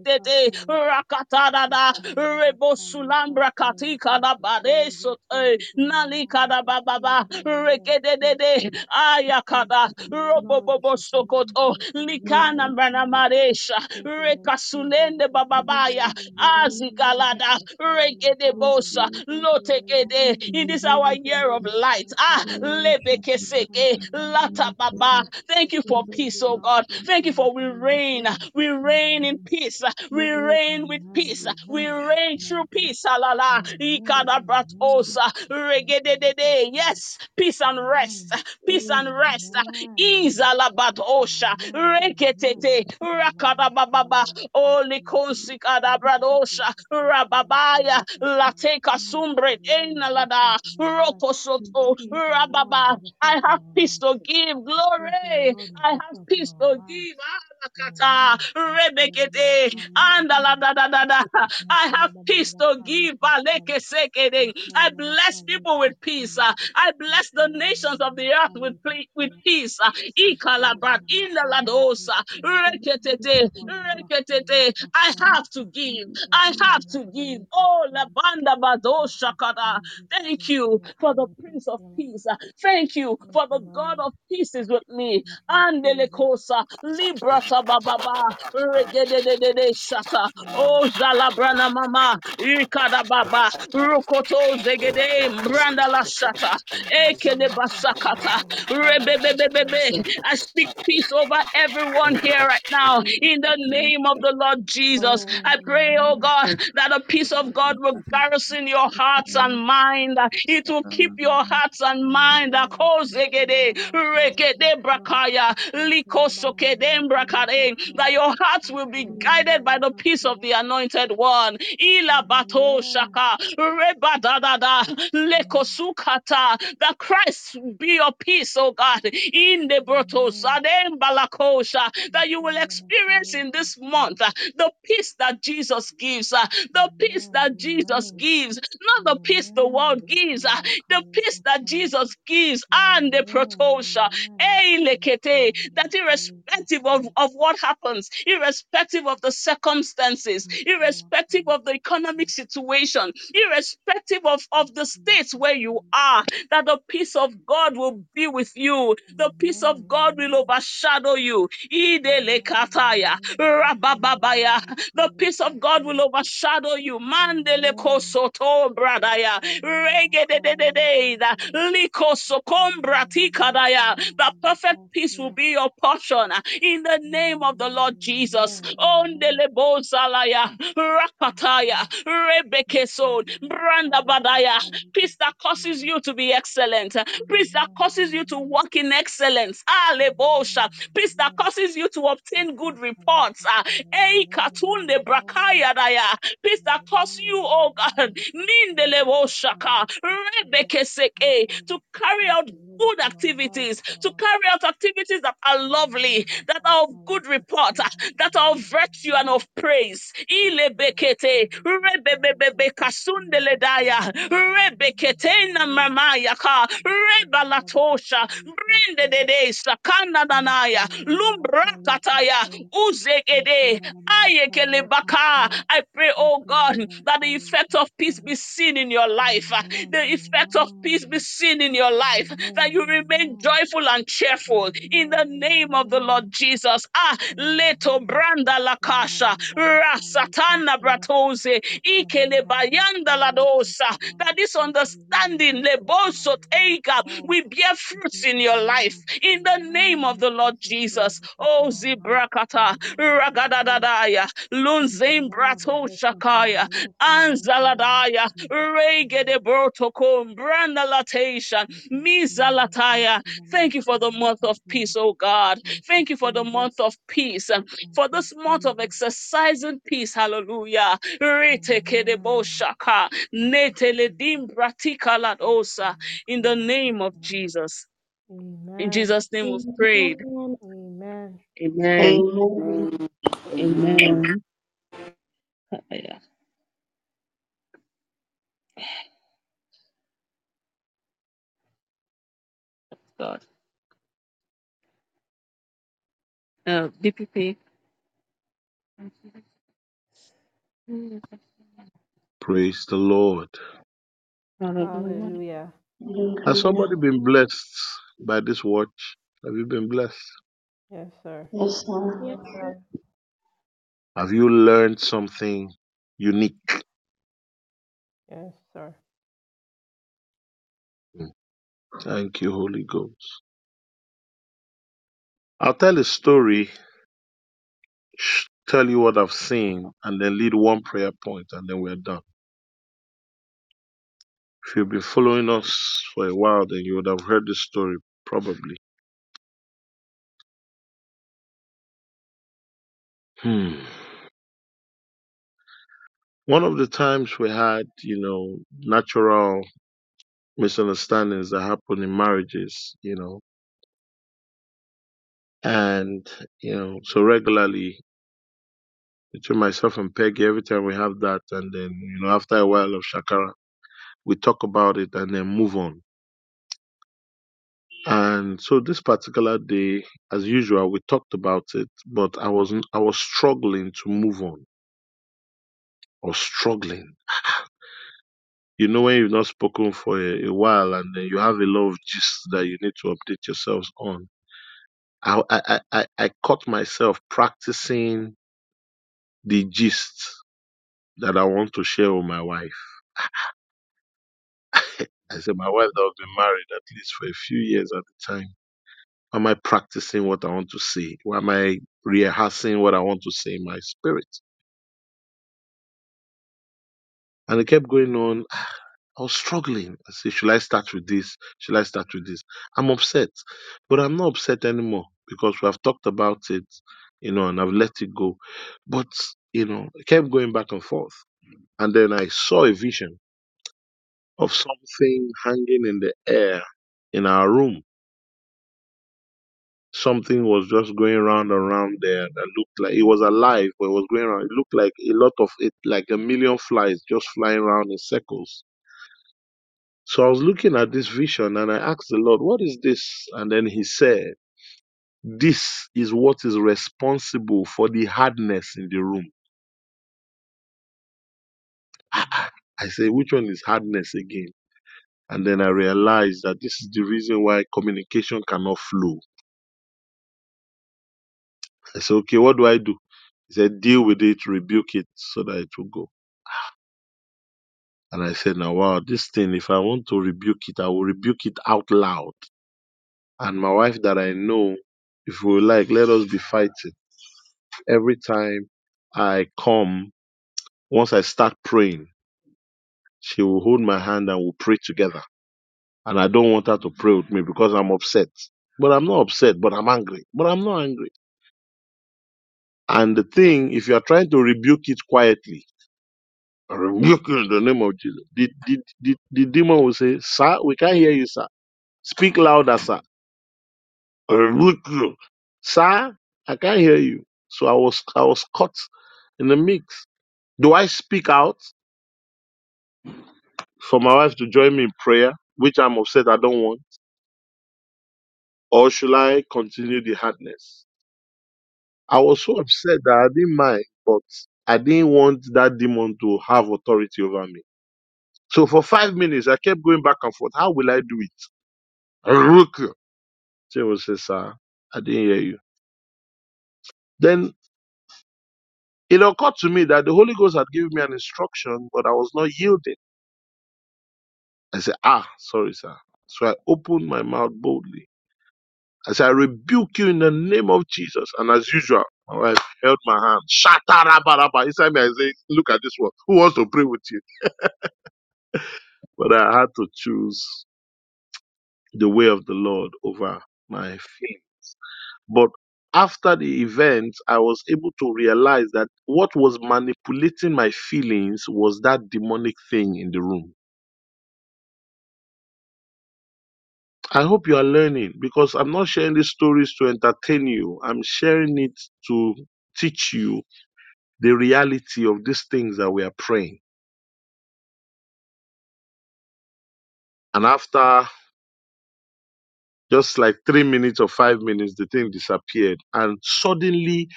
rakata dada, rebo sulambra katika da bade sote, nalika da bababa, rekede de ayakada, robo bobo sokoto, likana maresha, rekasulende bababaya, azigalada, regede bosa, lotekede, in this our year of light, ah, lebekeseke, lata baba, thank you for peace, oh God, thank you for we reign, we reign in peace, we reign with peace, we reign through peace, alala, ikadabrat osa, regede, yes, peace and rest, peace and rest, Izalabat osha, reketete, rakadababa, Holy Kosikadabradosha, Rababaya, Lateka Sumbre, Enalada, Rokosoto, Rababa. I have peace to give, glory. I have peace to give. Alakata, Rebekete, Andaladadada. I have peace to give. I bless people with peace. I bless the nations of the earth with, with peace. I have to give. I have to give. Oh, Labanda. Thank you for the Prince of Peace. Thank you for the God of peace is with me. Andele kosa, librata bababa, regededede shata, o oh, zalabrana mama, ikada baba, rukoto zegede, branda la shata, ekele basakata, rebebebebebe. I speak peace over everyone here right now. In the name of the Lord Jesus. I pray, oh God, that the peace of God will garrison your hearts and mind. It will keep your hearts and mind. Akozegede, rekede brakaya, That your hearts will be guided by the peace of the anointed one. Ila bato shaka, rebadadada, lekosukata, That Christ be your peace, oh God. In the brotos, balakosha, that you will experience in this month uh, the peace that Jesus gives, uh, the peace that Jesus gives, not the peace the world gives, uh, the peace that Jesus gives, and the protosha, that irrespective of, of what happens, irrespective of the circumstances, irrespective of the economic situation, irrespective of, of the states where you are, that the peace of God will be with you, the peace of God will overshadow you. Idelekataya, rabababaya. The peace of God will overshadow you. Mandele kosoto bradaya. Regedededede. Likosokombra tikadaya. The perfect peace will be your portion in the name of the Lord Jesus. Ondele bozalaya. Rakataya. Rebekeso. Brandabadaya. Peace that causes you to be excellent. Peace that causes you to walk in excellence. Alebosha. Peace that causes you to obtain good reports. Ah. Peace that causes you, oh God, [laughs] nindeleboshaka, rebekeseke, to carry out good activities, to carry out activities that are lovely, that are of good report, uh, that of virtue and of praise. Rebalatosha, brindedede, sakananaya, lumbrakataya, ayekelebaka. I pray, oh God, that the effect of peace be seen in your life. uh, The effect of peace be seen in your life. That you remain joyful and cheerful in the name of the Lord Jesus. Ah, leto branda lakasha, rasatana bratose, ikele bayanda ladosa. That this understanding, leboso teiga, we bear fruits in your life in the name of the Lord Jesus. Oh, zibrakata, ragadadadaya, lunzim brato shakaya, anzaladaya, regede brotokom, branda latation, mizalataya. Thank you for the month of peace, oh God. Thank you for the month of peace, um, for this month of exercising peace. Hallelujah. Retekede neteledim bratika. In the name of Jesus. In Amen. Jesus' name we've prayed. Amen. Amen. Amen. Amen. Yeah, God. Uh, DPP. Praise the Lord. Hallelujah. Hallelujah. Has somebody been blessed by this watch? Have you been blessed? Yes, sir. Yes, sir. Yes, sir. Have you learned something unique? Yes, sir. Mm. Thank you, Holy Ghost. I'll tell a story, tell you what I've seen, and then lead one prayer point, and then we're done. If you've been following us for a while, then you would have heard this story, probably. Hmm. One of the times we had, you know, natural misunderstandings that happen in marriages, you know, and, you know, so regularly between myself and Peggy, every time we have that, and then, you know, after a while of Shakara, we talk about it and then move on. And so this particular day, as usual, we talked about it, but I wasn't, I was struggling to move on. I was struggling. [sighs] You know, when you've not spoken for a, a while and then you have a lot of gist that you need to update yourselves on. I, I, I, I caught myself practicing the gist that I want to share with my wife. I said, my wife that was been married at least for a few years at the time. Am I practicing what I want to say? Or am I rehearsing what I want to say in my spirit? And it kept going on. I was struggling. I said, should I start with this? Should I start with this? I'm upset, but I'm not upset anymore because we have talked about it, you know, and I've let it go. But, you know, it kept going back and forth. And then I saw a vision of something hanging in the air in our room something was just going around and around there that looked like it was alive, but it was going around. It looked like a lot of it, like a million flies just flying around in circles. So I was looking at this vision and I asked the Lord, What is this? And then He said, This is what is responsible for the hardness in the room. I said, Which one is hardness again? And then I realized that this is the reason why communication cannot flow. I said, Okay, what do I do? He said, Deal with it, rebuke it so that it will go. And I said, now, wow, this thing, if I want to rebuke it, I will rebuke it out loud. And my wife that I know, if we like, let us be fighting. Every time I come, once I start praying, she will hold my hand and we'll pray together. And I don't want her to pray with me because I'm upset. But I'm not upset, but I'm angry. But I'm not angry. And the thing, if you are trying to rebuke it quietly, rebuke it in the name of Jesus, the, the, the, the demon will say, Sir, we can't hear you, sir. Speak louder, sir. I rebuke you. Sir? I can't hear you. So I was I was caught in the mix. Do I speak out for my wife to join me in prayer, which I'm upset I don't want, or should I continue the hardness? I was so upset that I didn't mind, but I didn't want that demon to have authority over me. So for five minutes, I kept going back and forth. How will I do it? She will say, Sir, I didn't hear you. Then it occurred to me that the Holy Ghost had given me an instruction, but I was not yielding. I said, Ah, sorry, sir. So I opened my mouth boldly. I said, I rebuke you in the name of Jesus. And as usual, wife held my hand. Shatarabaraba. Inside me, I say, Look at this one. Who wants to pray with you? [laughs] But I had to choose the way of the Lord over my feelings. But after the event, I was able to realize that what was manipulating my feelings was that demonic thing in the room. I hope you are learning because I'm not sharing these stories to entertain you. I'm sharing it to teach you the reality of these things that we are praying. And after just like three minutes or five minutes, the thing disappeared. And suddenly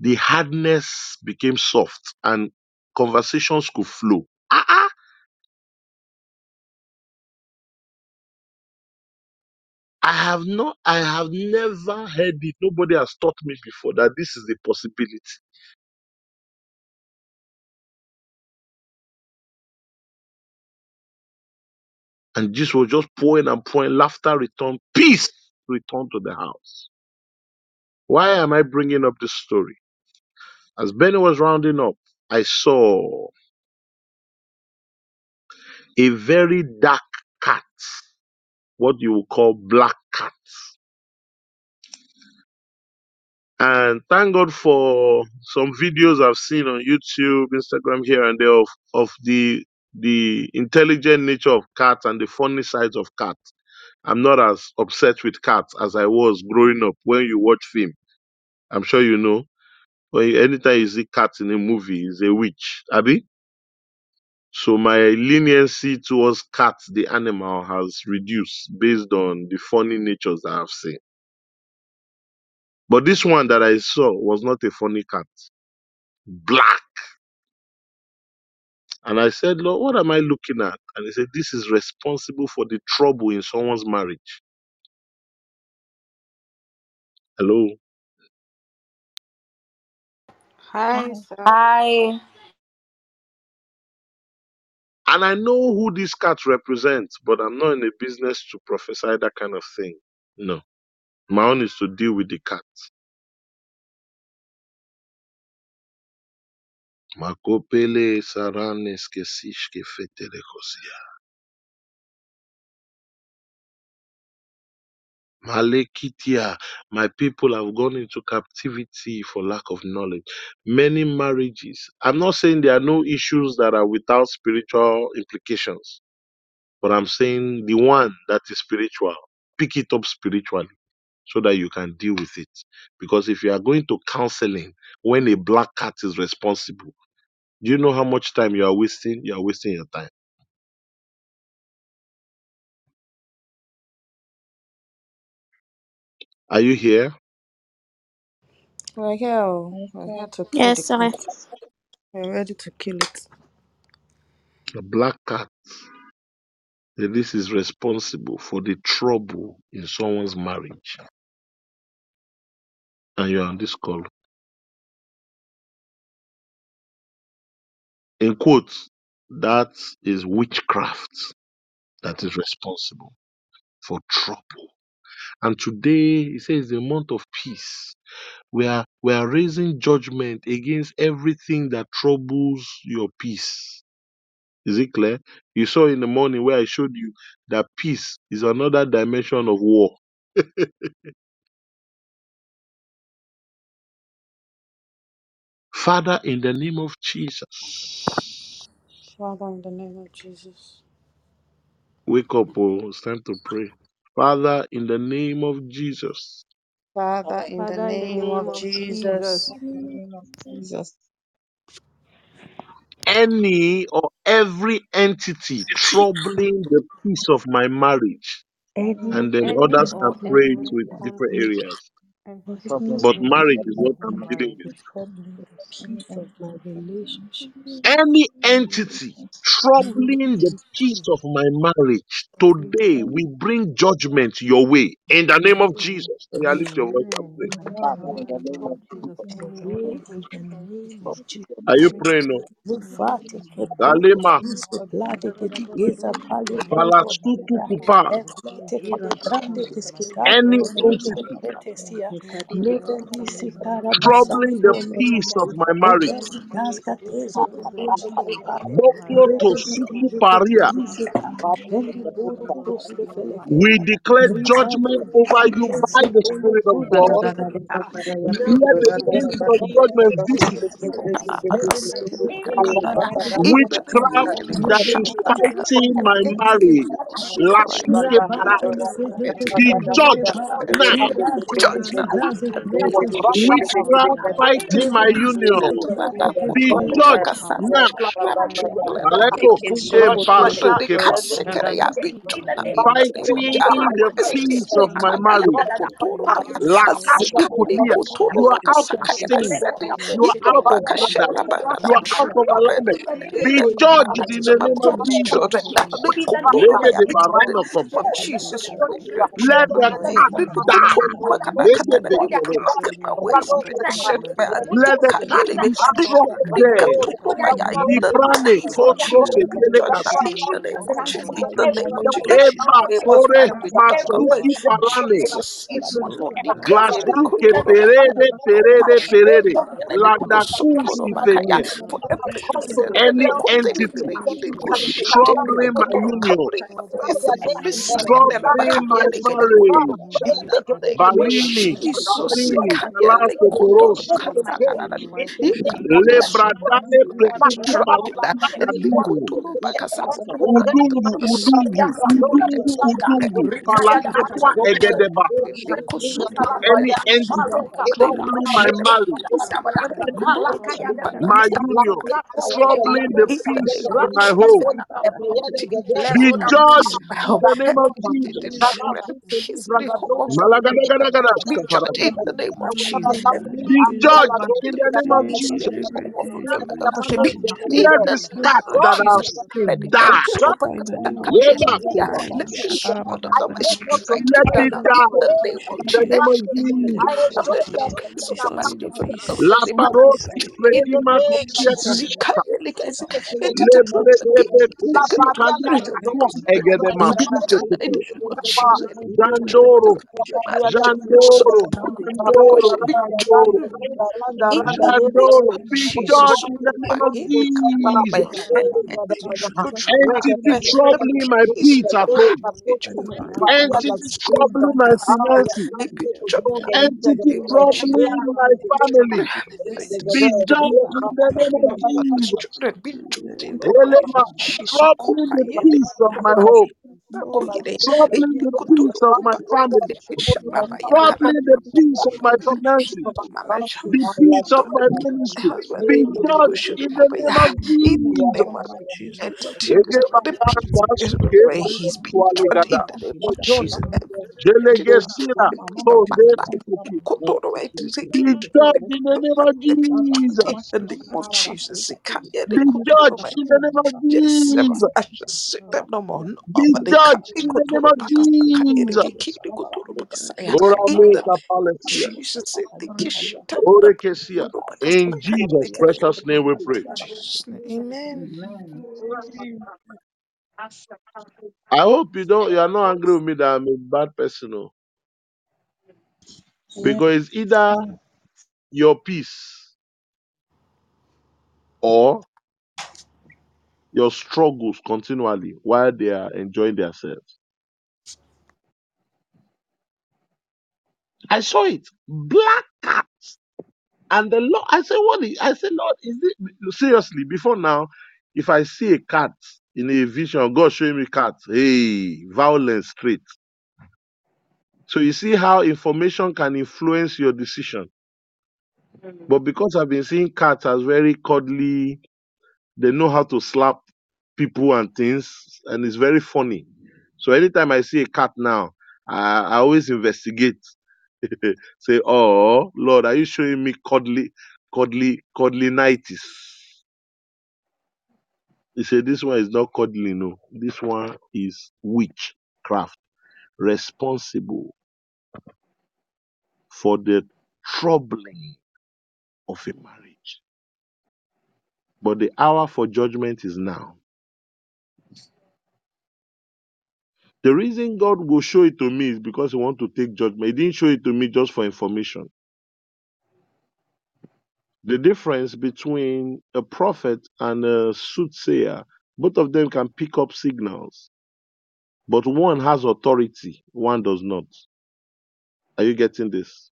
the hardness became soft and conversations could flow. Ah, ah. I have not, I have never heard it. Nobody has taught me before that this is a possibility. And this was just pouring and pouring. Laughter returned. Peace returned to the house. Why am I bringing up this story? As Benny was rounding up, I saw a very dark what you would call black cats. And thank God for some videos I've seen on YouTube, Instagram here and there of, of the the intelligent nature of cats and the funny sides of cats. I'm not as upset with cats as I was growing up. When you watch film, I'm sure you know. When you, anytime you see cats in a movie, it's a witch, Abby. So my leniency towards cats, the animal, has reduced based on the funny natures that I've seen. But this one that I saw was not a funny cat. Black. And I said, Lord, what am I looking at? And he said, This is responsible for the trouble in someone's marriage. Hello. Hi, sir. I And I know who this cat represents, but I'm not in a business to prophesy that kind of thing. No. My own is to deal with the cat. Makopele saranes kesishke fetere kosia. Malekitia, my people have gone into captivity for lack of knowledge. Many marriages. I'm not saying there are no issues that are without spiritual implications, but I'm saying the one that is spiritual, pick it up spiritually so that you can deal with it. Because if you are going to counseling when a black cat is responsible, do you know how much time you are wasting? You are wasting your time. Are you here? We're here. oh. To kill the yes, cat. I We're ready to kill it. A black cat. that This is responsible for the trouble in someone's marriage. And you're on this call. In quotes, that is witchcraft that is responsible for trouble. And today, he says, the month of peace. We are, we are raising judgment against everything that troubles your peace. Is it clear? You saw in the morning where I showed you that peace is another dimension of war. [laughs] Father, in the name of Jesus, Father, in the name of Jesus. wake up, oh, it's time to pray. Father, in the name of Jesus, Father, in the Father, in the name name of of Jesus. Jesus, In the name of Jesus. Any or every entity troubling the peace of my marriage. Any And then any others can or pray every with different entity areas. Or entity But in marriage is what of my I'm dealing with. troubling the Any peace of my entity relationships. Any entity troubling the peace of my marriage, today we bring judgment your way in the name of Jesus. Can you lift your voice and pray? Father, Father, in the name name of of Jesus, Jesus, any or today, in the name of Are you troubling praying? now? Rufate pale Palasutu Kupa, de grande any ke da da pronto da entity prete sia Ekadidi leveli bakataya si cara kabranzi troubling the pronto peace of my marriage, leveli Mashike gaska de de tezo de de de pronto ke pale Boklo to rete ke Suku Paria, digeze ka endi poro proske we declare Rifate judgment over you by the polo Spirit of God. ya Hear the angel of judgment visit you. In the Witchcraft that is fighting my marriage, last week, be judged now. Witchcraft fighting my union, be judged now. Aleto Suke Father, Paso the Kepa. Be done in the name of fighting the peace of my marriage. Lakasukodia. You are out of sync. You are out of order. You are out of alignment. Be judged in the name of Jesus. children. De barano. Jesus, Let the cat die. Kutu Lege Makanakata, de you kere. created my ways, preparation, man. Let the Jesus, in name of Jesus, in name of Jesus. Eba kore parane. Jesus, Lord, Glasuke perede perede perede. For that Any they could entity negotiate, troubling my union, covering my ways, missing them, troubling my Makayele marriage. in the name of Balini, Jesus, Balini, Ikayele Alato Kuturu Torosa, In the name of Lebradane Udungu, Udungu, Udungu, Udungu, Egedeba. Any entity troubling my marriage, my union, troubling the peace in my home, be judged in the name of Jesus. Peace in the home of Malagadagadaga, be judged in the name of Jesus. Be judged in the name of in Jesus. the home of the be in Let the these name cats of that Jesus. have Let sinned the die. angels of the Yeba yeah, kopa. let the sword of the strike Let it down in die the name of in the Jesus. name of In Jesus. let the peace of the master La in parosi predima kosia Jesus. it Le is brekebe kusi kalika tua egede be masute done in the kutu. name of Jesus. Jandoro, Jandoro, Jandoro, be Jandoro, in the name Jandoro. of Be Jesus. judged in the name My of in my Jesus. and Entity and the troubling my peace peace at home. Entity troubling my finances. it be judged in the Entity name of Jesus. troubling my family. Be in the name of Jesus. children be judged in the name Elema, of Jesus. troubling the peace of my home. Babogide, Troubling the peace of my family. Shababa Troubling the peace of my finances. The peace of my my ministry. husband, Be judged in my oh, the name of In the name of Jesus. entity, Ege restore the peace. baranda Is suke where he's been judged in the name of Jesus. In my tonde life, sukuki. Kotoro, right, is it Be keep judged in the name of in Jesus. the name of Jesus. Ikaya de Be Kotoro, judged right. in the name of Yes, Jesus. I just sit them no more. No, Be but they can't judged be in the name of Jesus. Kotoro In me the kapalesia. Jesus, in eh, the Kishita, the Ore kesia. Kotoro In Jesus' precious name we pray. Jesus' name. Amen. I hope you don't you are not angry with me that I'm a bad person. oh. Because it's either your peace or your struggles continually while they are enjoying themselves. I saw it. Black cat. And the Lord, I said, what is, I said, Lord, is it, seriously, before now, if I see a cat in a vision, God showing me cat, hey, violence straight. So you see how information can influence your decision. Mm. But because I've been seeing cats as very cuddly, they know how to slap people and things, and it's very funny. So anytime I see a cat now, I, I always investigate. [laughs] Say, oh Lord, are you showing me cuddly, cuddly, cuddly nighties? He said, this one is not cuddly, no. This one is witchcraft, responsible for the troubling of a marriage. But the hour for judgment is now. The reason God will show it to me is because He want to take judgment. He didn't show it to me just for information. The difference between a prophet and a soothsayer, both of them can pick up signals, but one has authority, one does not. Are you getting this?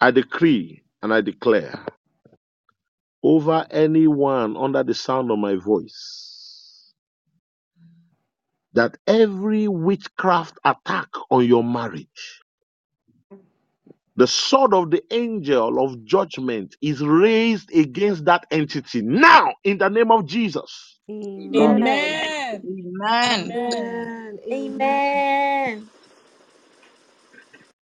I decree and I declare over anyone under the sound of my voice that every witchcraft attack on your marriage, the sword of the angel of judgment is raised against that entity now in the name of Jesus. Amen. Amen. Amen. Amen. Amen. Amen. Amen.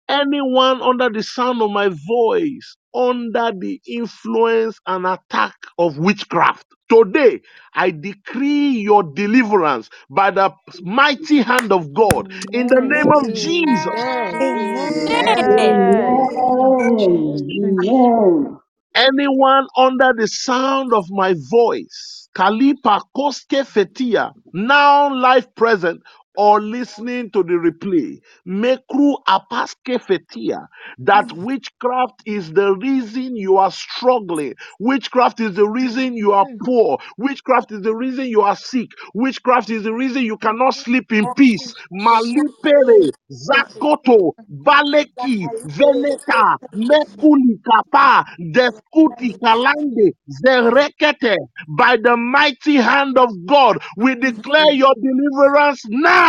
Anyone under the sound of my voice, under the influence and attack of witchcraft, today I decree your deliverance by the mighty hand of God in the Amen. name of Jesus. Amen. Amen. Amen. Amen. Amen. Anyone under the sound of my voice, Kalipa Koske Fetia, now live present or listening to the replay, Mekru Apaske Fetia, that mm. witchcraft is the reason you are struggling. Witchcraft is the reason you are mm. poor. Witchcraft is the reason you are sick. Witchcraft is the reason you cannot sleep in peace. Malipere, Zakoto, Baleki, Veneta, Mekuli Kapa, Deskuti Kalande, Zerekete. By the mighty hand of God, we declare your deliverance now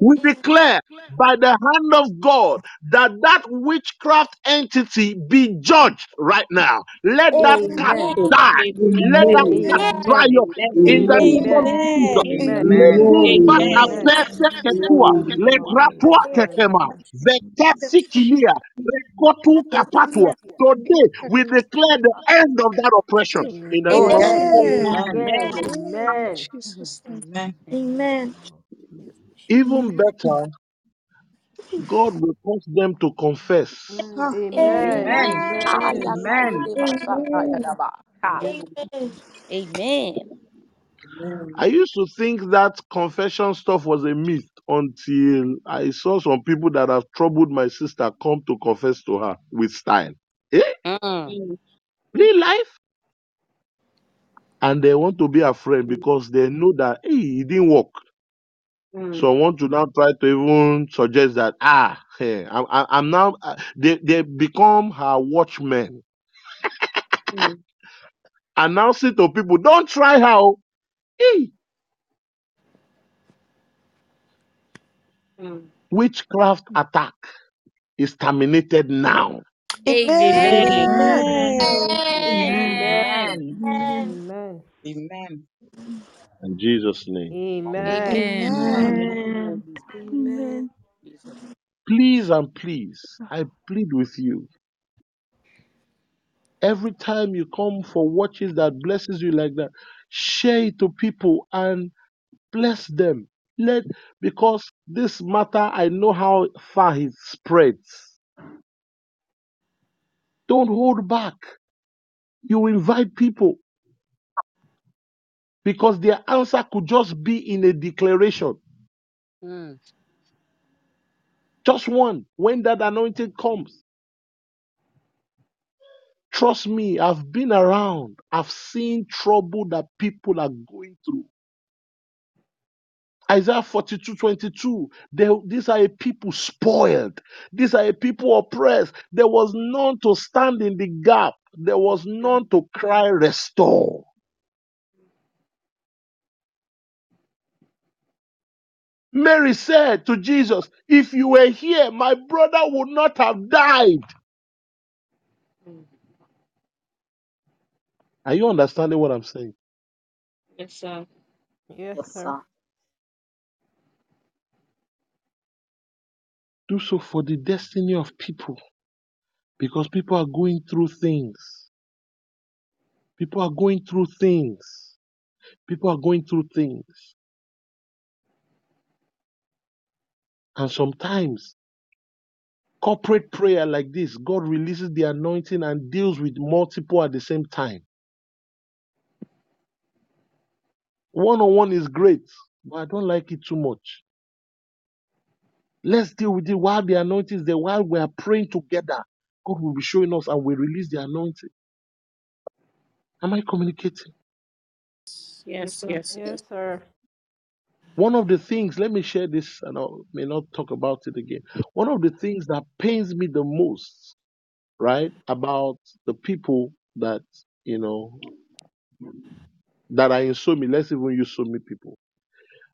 We declare by the hand of God that that witchcraft entity be judged right now. Let that cat Amen. die. Let that Amen. cat dry up in the name of Amen. Jesus. Amen. Amen. Lupa Amen. apese ketua, Amen. le gratua ketema, vekesi kilia, rekotu kapatua. Today we declare the end of that oppression in the name of Jesus. Amen. Amen. Amen. Amen. Amen. Amen. Jesus' name. Amen. Amen. Even better, God will cause them to confess Mm, Amen. Amen. Amen. Amen. Amen. Amen. Amen. Amen. I used to think that confession stuff was a myth until I saw some people that have troubled my sister come to confess to her with style. Eh? Mm. Real life? And they want to be a friend because they know that, hey, it didn't work. So Mm. I want to now try to even suggest that, ah, hey, I'm, I'm I'm now, uh, they, they become her watchmen. Mm. [laughs] And now say to people, don't try how. Hey, Mm. witchcraft attack is terminated now. Amen. Amen. Amen. Amen. Amen. Amen. Amen. In Jesus' name. Amen. Amen. Amen. Amen. Amen. Amen. Please and please, I plead with you. Every time you come for watches that blesses you like that, share it to people and bless them. Let because this matter, I know how far it spreads. Don't hold back. You invite people because their answer could just be in a declaration. Mm. Just one. When that anointing comes, trust me, I've been around. I've seen trouble that people are going through. Isaiah 42 22. They, these are a people spoiled. These are a people oppressed. There was none to stand in the gap. There was none to cry, restore. Mary said to Jesus, If you were here, my brother would not have died. Mm. Are you understanding what I'm saying? Yes, sir. Yes, Yes, sir. sir. Do so for the destiny of people because people are going through things. People are going through things. People are going through things. And sometimes corporate prayer like this, God releases the anointing and deals with multiple at the same time. One on one is great, but I don't like it too much. Let's deal with it while the anointing is there, while we are praying together. God will be showing us and we release the anointing. Am I communicating? Yes, Yes, sir. yes, Yes, yes. sir. One of the things, let me share this and I may not talk about it again. One of the things that pains me the most, right, about the people that, you know, that are in Somi, let's even use Somi people.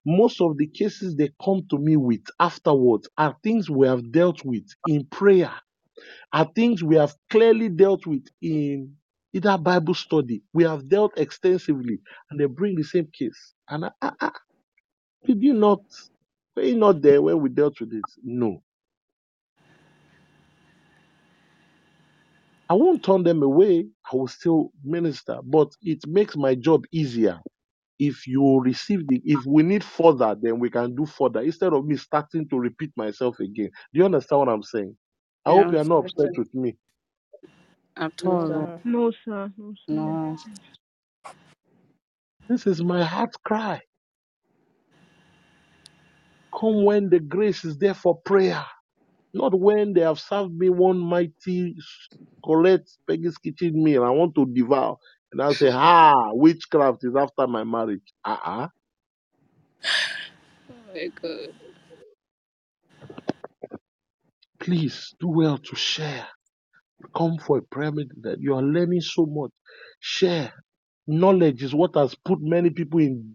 Most of the cases they come to me with afterwards are things we have dealt with in prayer, are things we have clearly dealt with in either Bible study. We have dealt extensively and they bring the same case. And I, did you not, were you not there when we dealt with it? No. I won't turn them away. I will still minister, but it makes my job easier if you receive the if we need further then we can do further instead of me starting to repeat myself again do you understand what i'm saying i hope you are not upset with me At No, No, all. sir. sir. No, sir. No, sir. No. this is my heart cry come when the grace is there for prayer. Not when they have served me one mighty correct Peggy's kitchen meal. I want to devour. And i say ah witchcraft is after my marriage. Uh-uh. Oh my God. please do well to share. Come for a prayer meeting that you are learning so much. Share. Knowledge is what has put many people in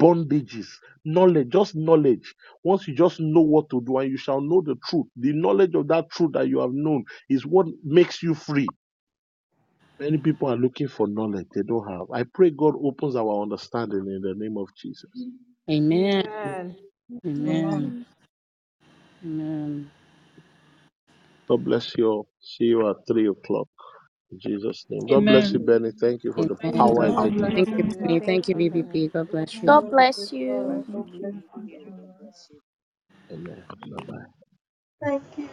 bondages. Knowledge, just knowledge. Once you just know what to do and you shall know the truth, the knowledge of that truth that you have known is what makes you free. Many people are looking for knowledge they don't have. I pray God opens our understanding in the name of Jesus. Amen. Amen. Amen. Amen. Amen. God bless you all. See you at three o'clock. In Jesus' name. God bless you, Amen. Benny. Thank you for the Amen. power God God bless. bless Thank you, you. Penny. Thank Thank you, you, BBP. God bless you. God bless you. bless you. Amen. Bye bye. Thank you.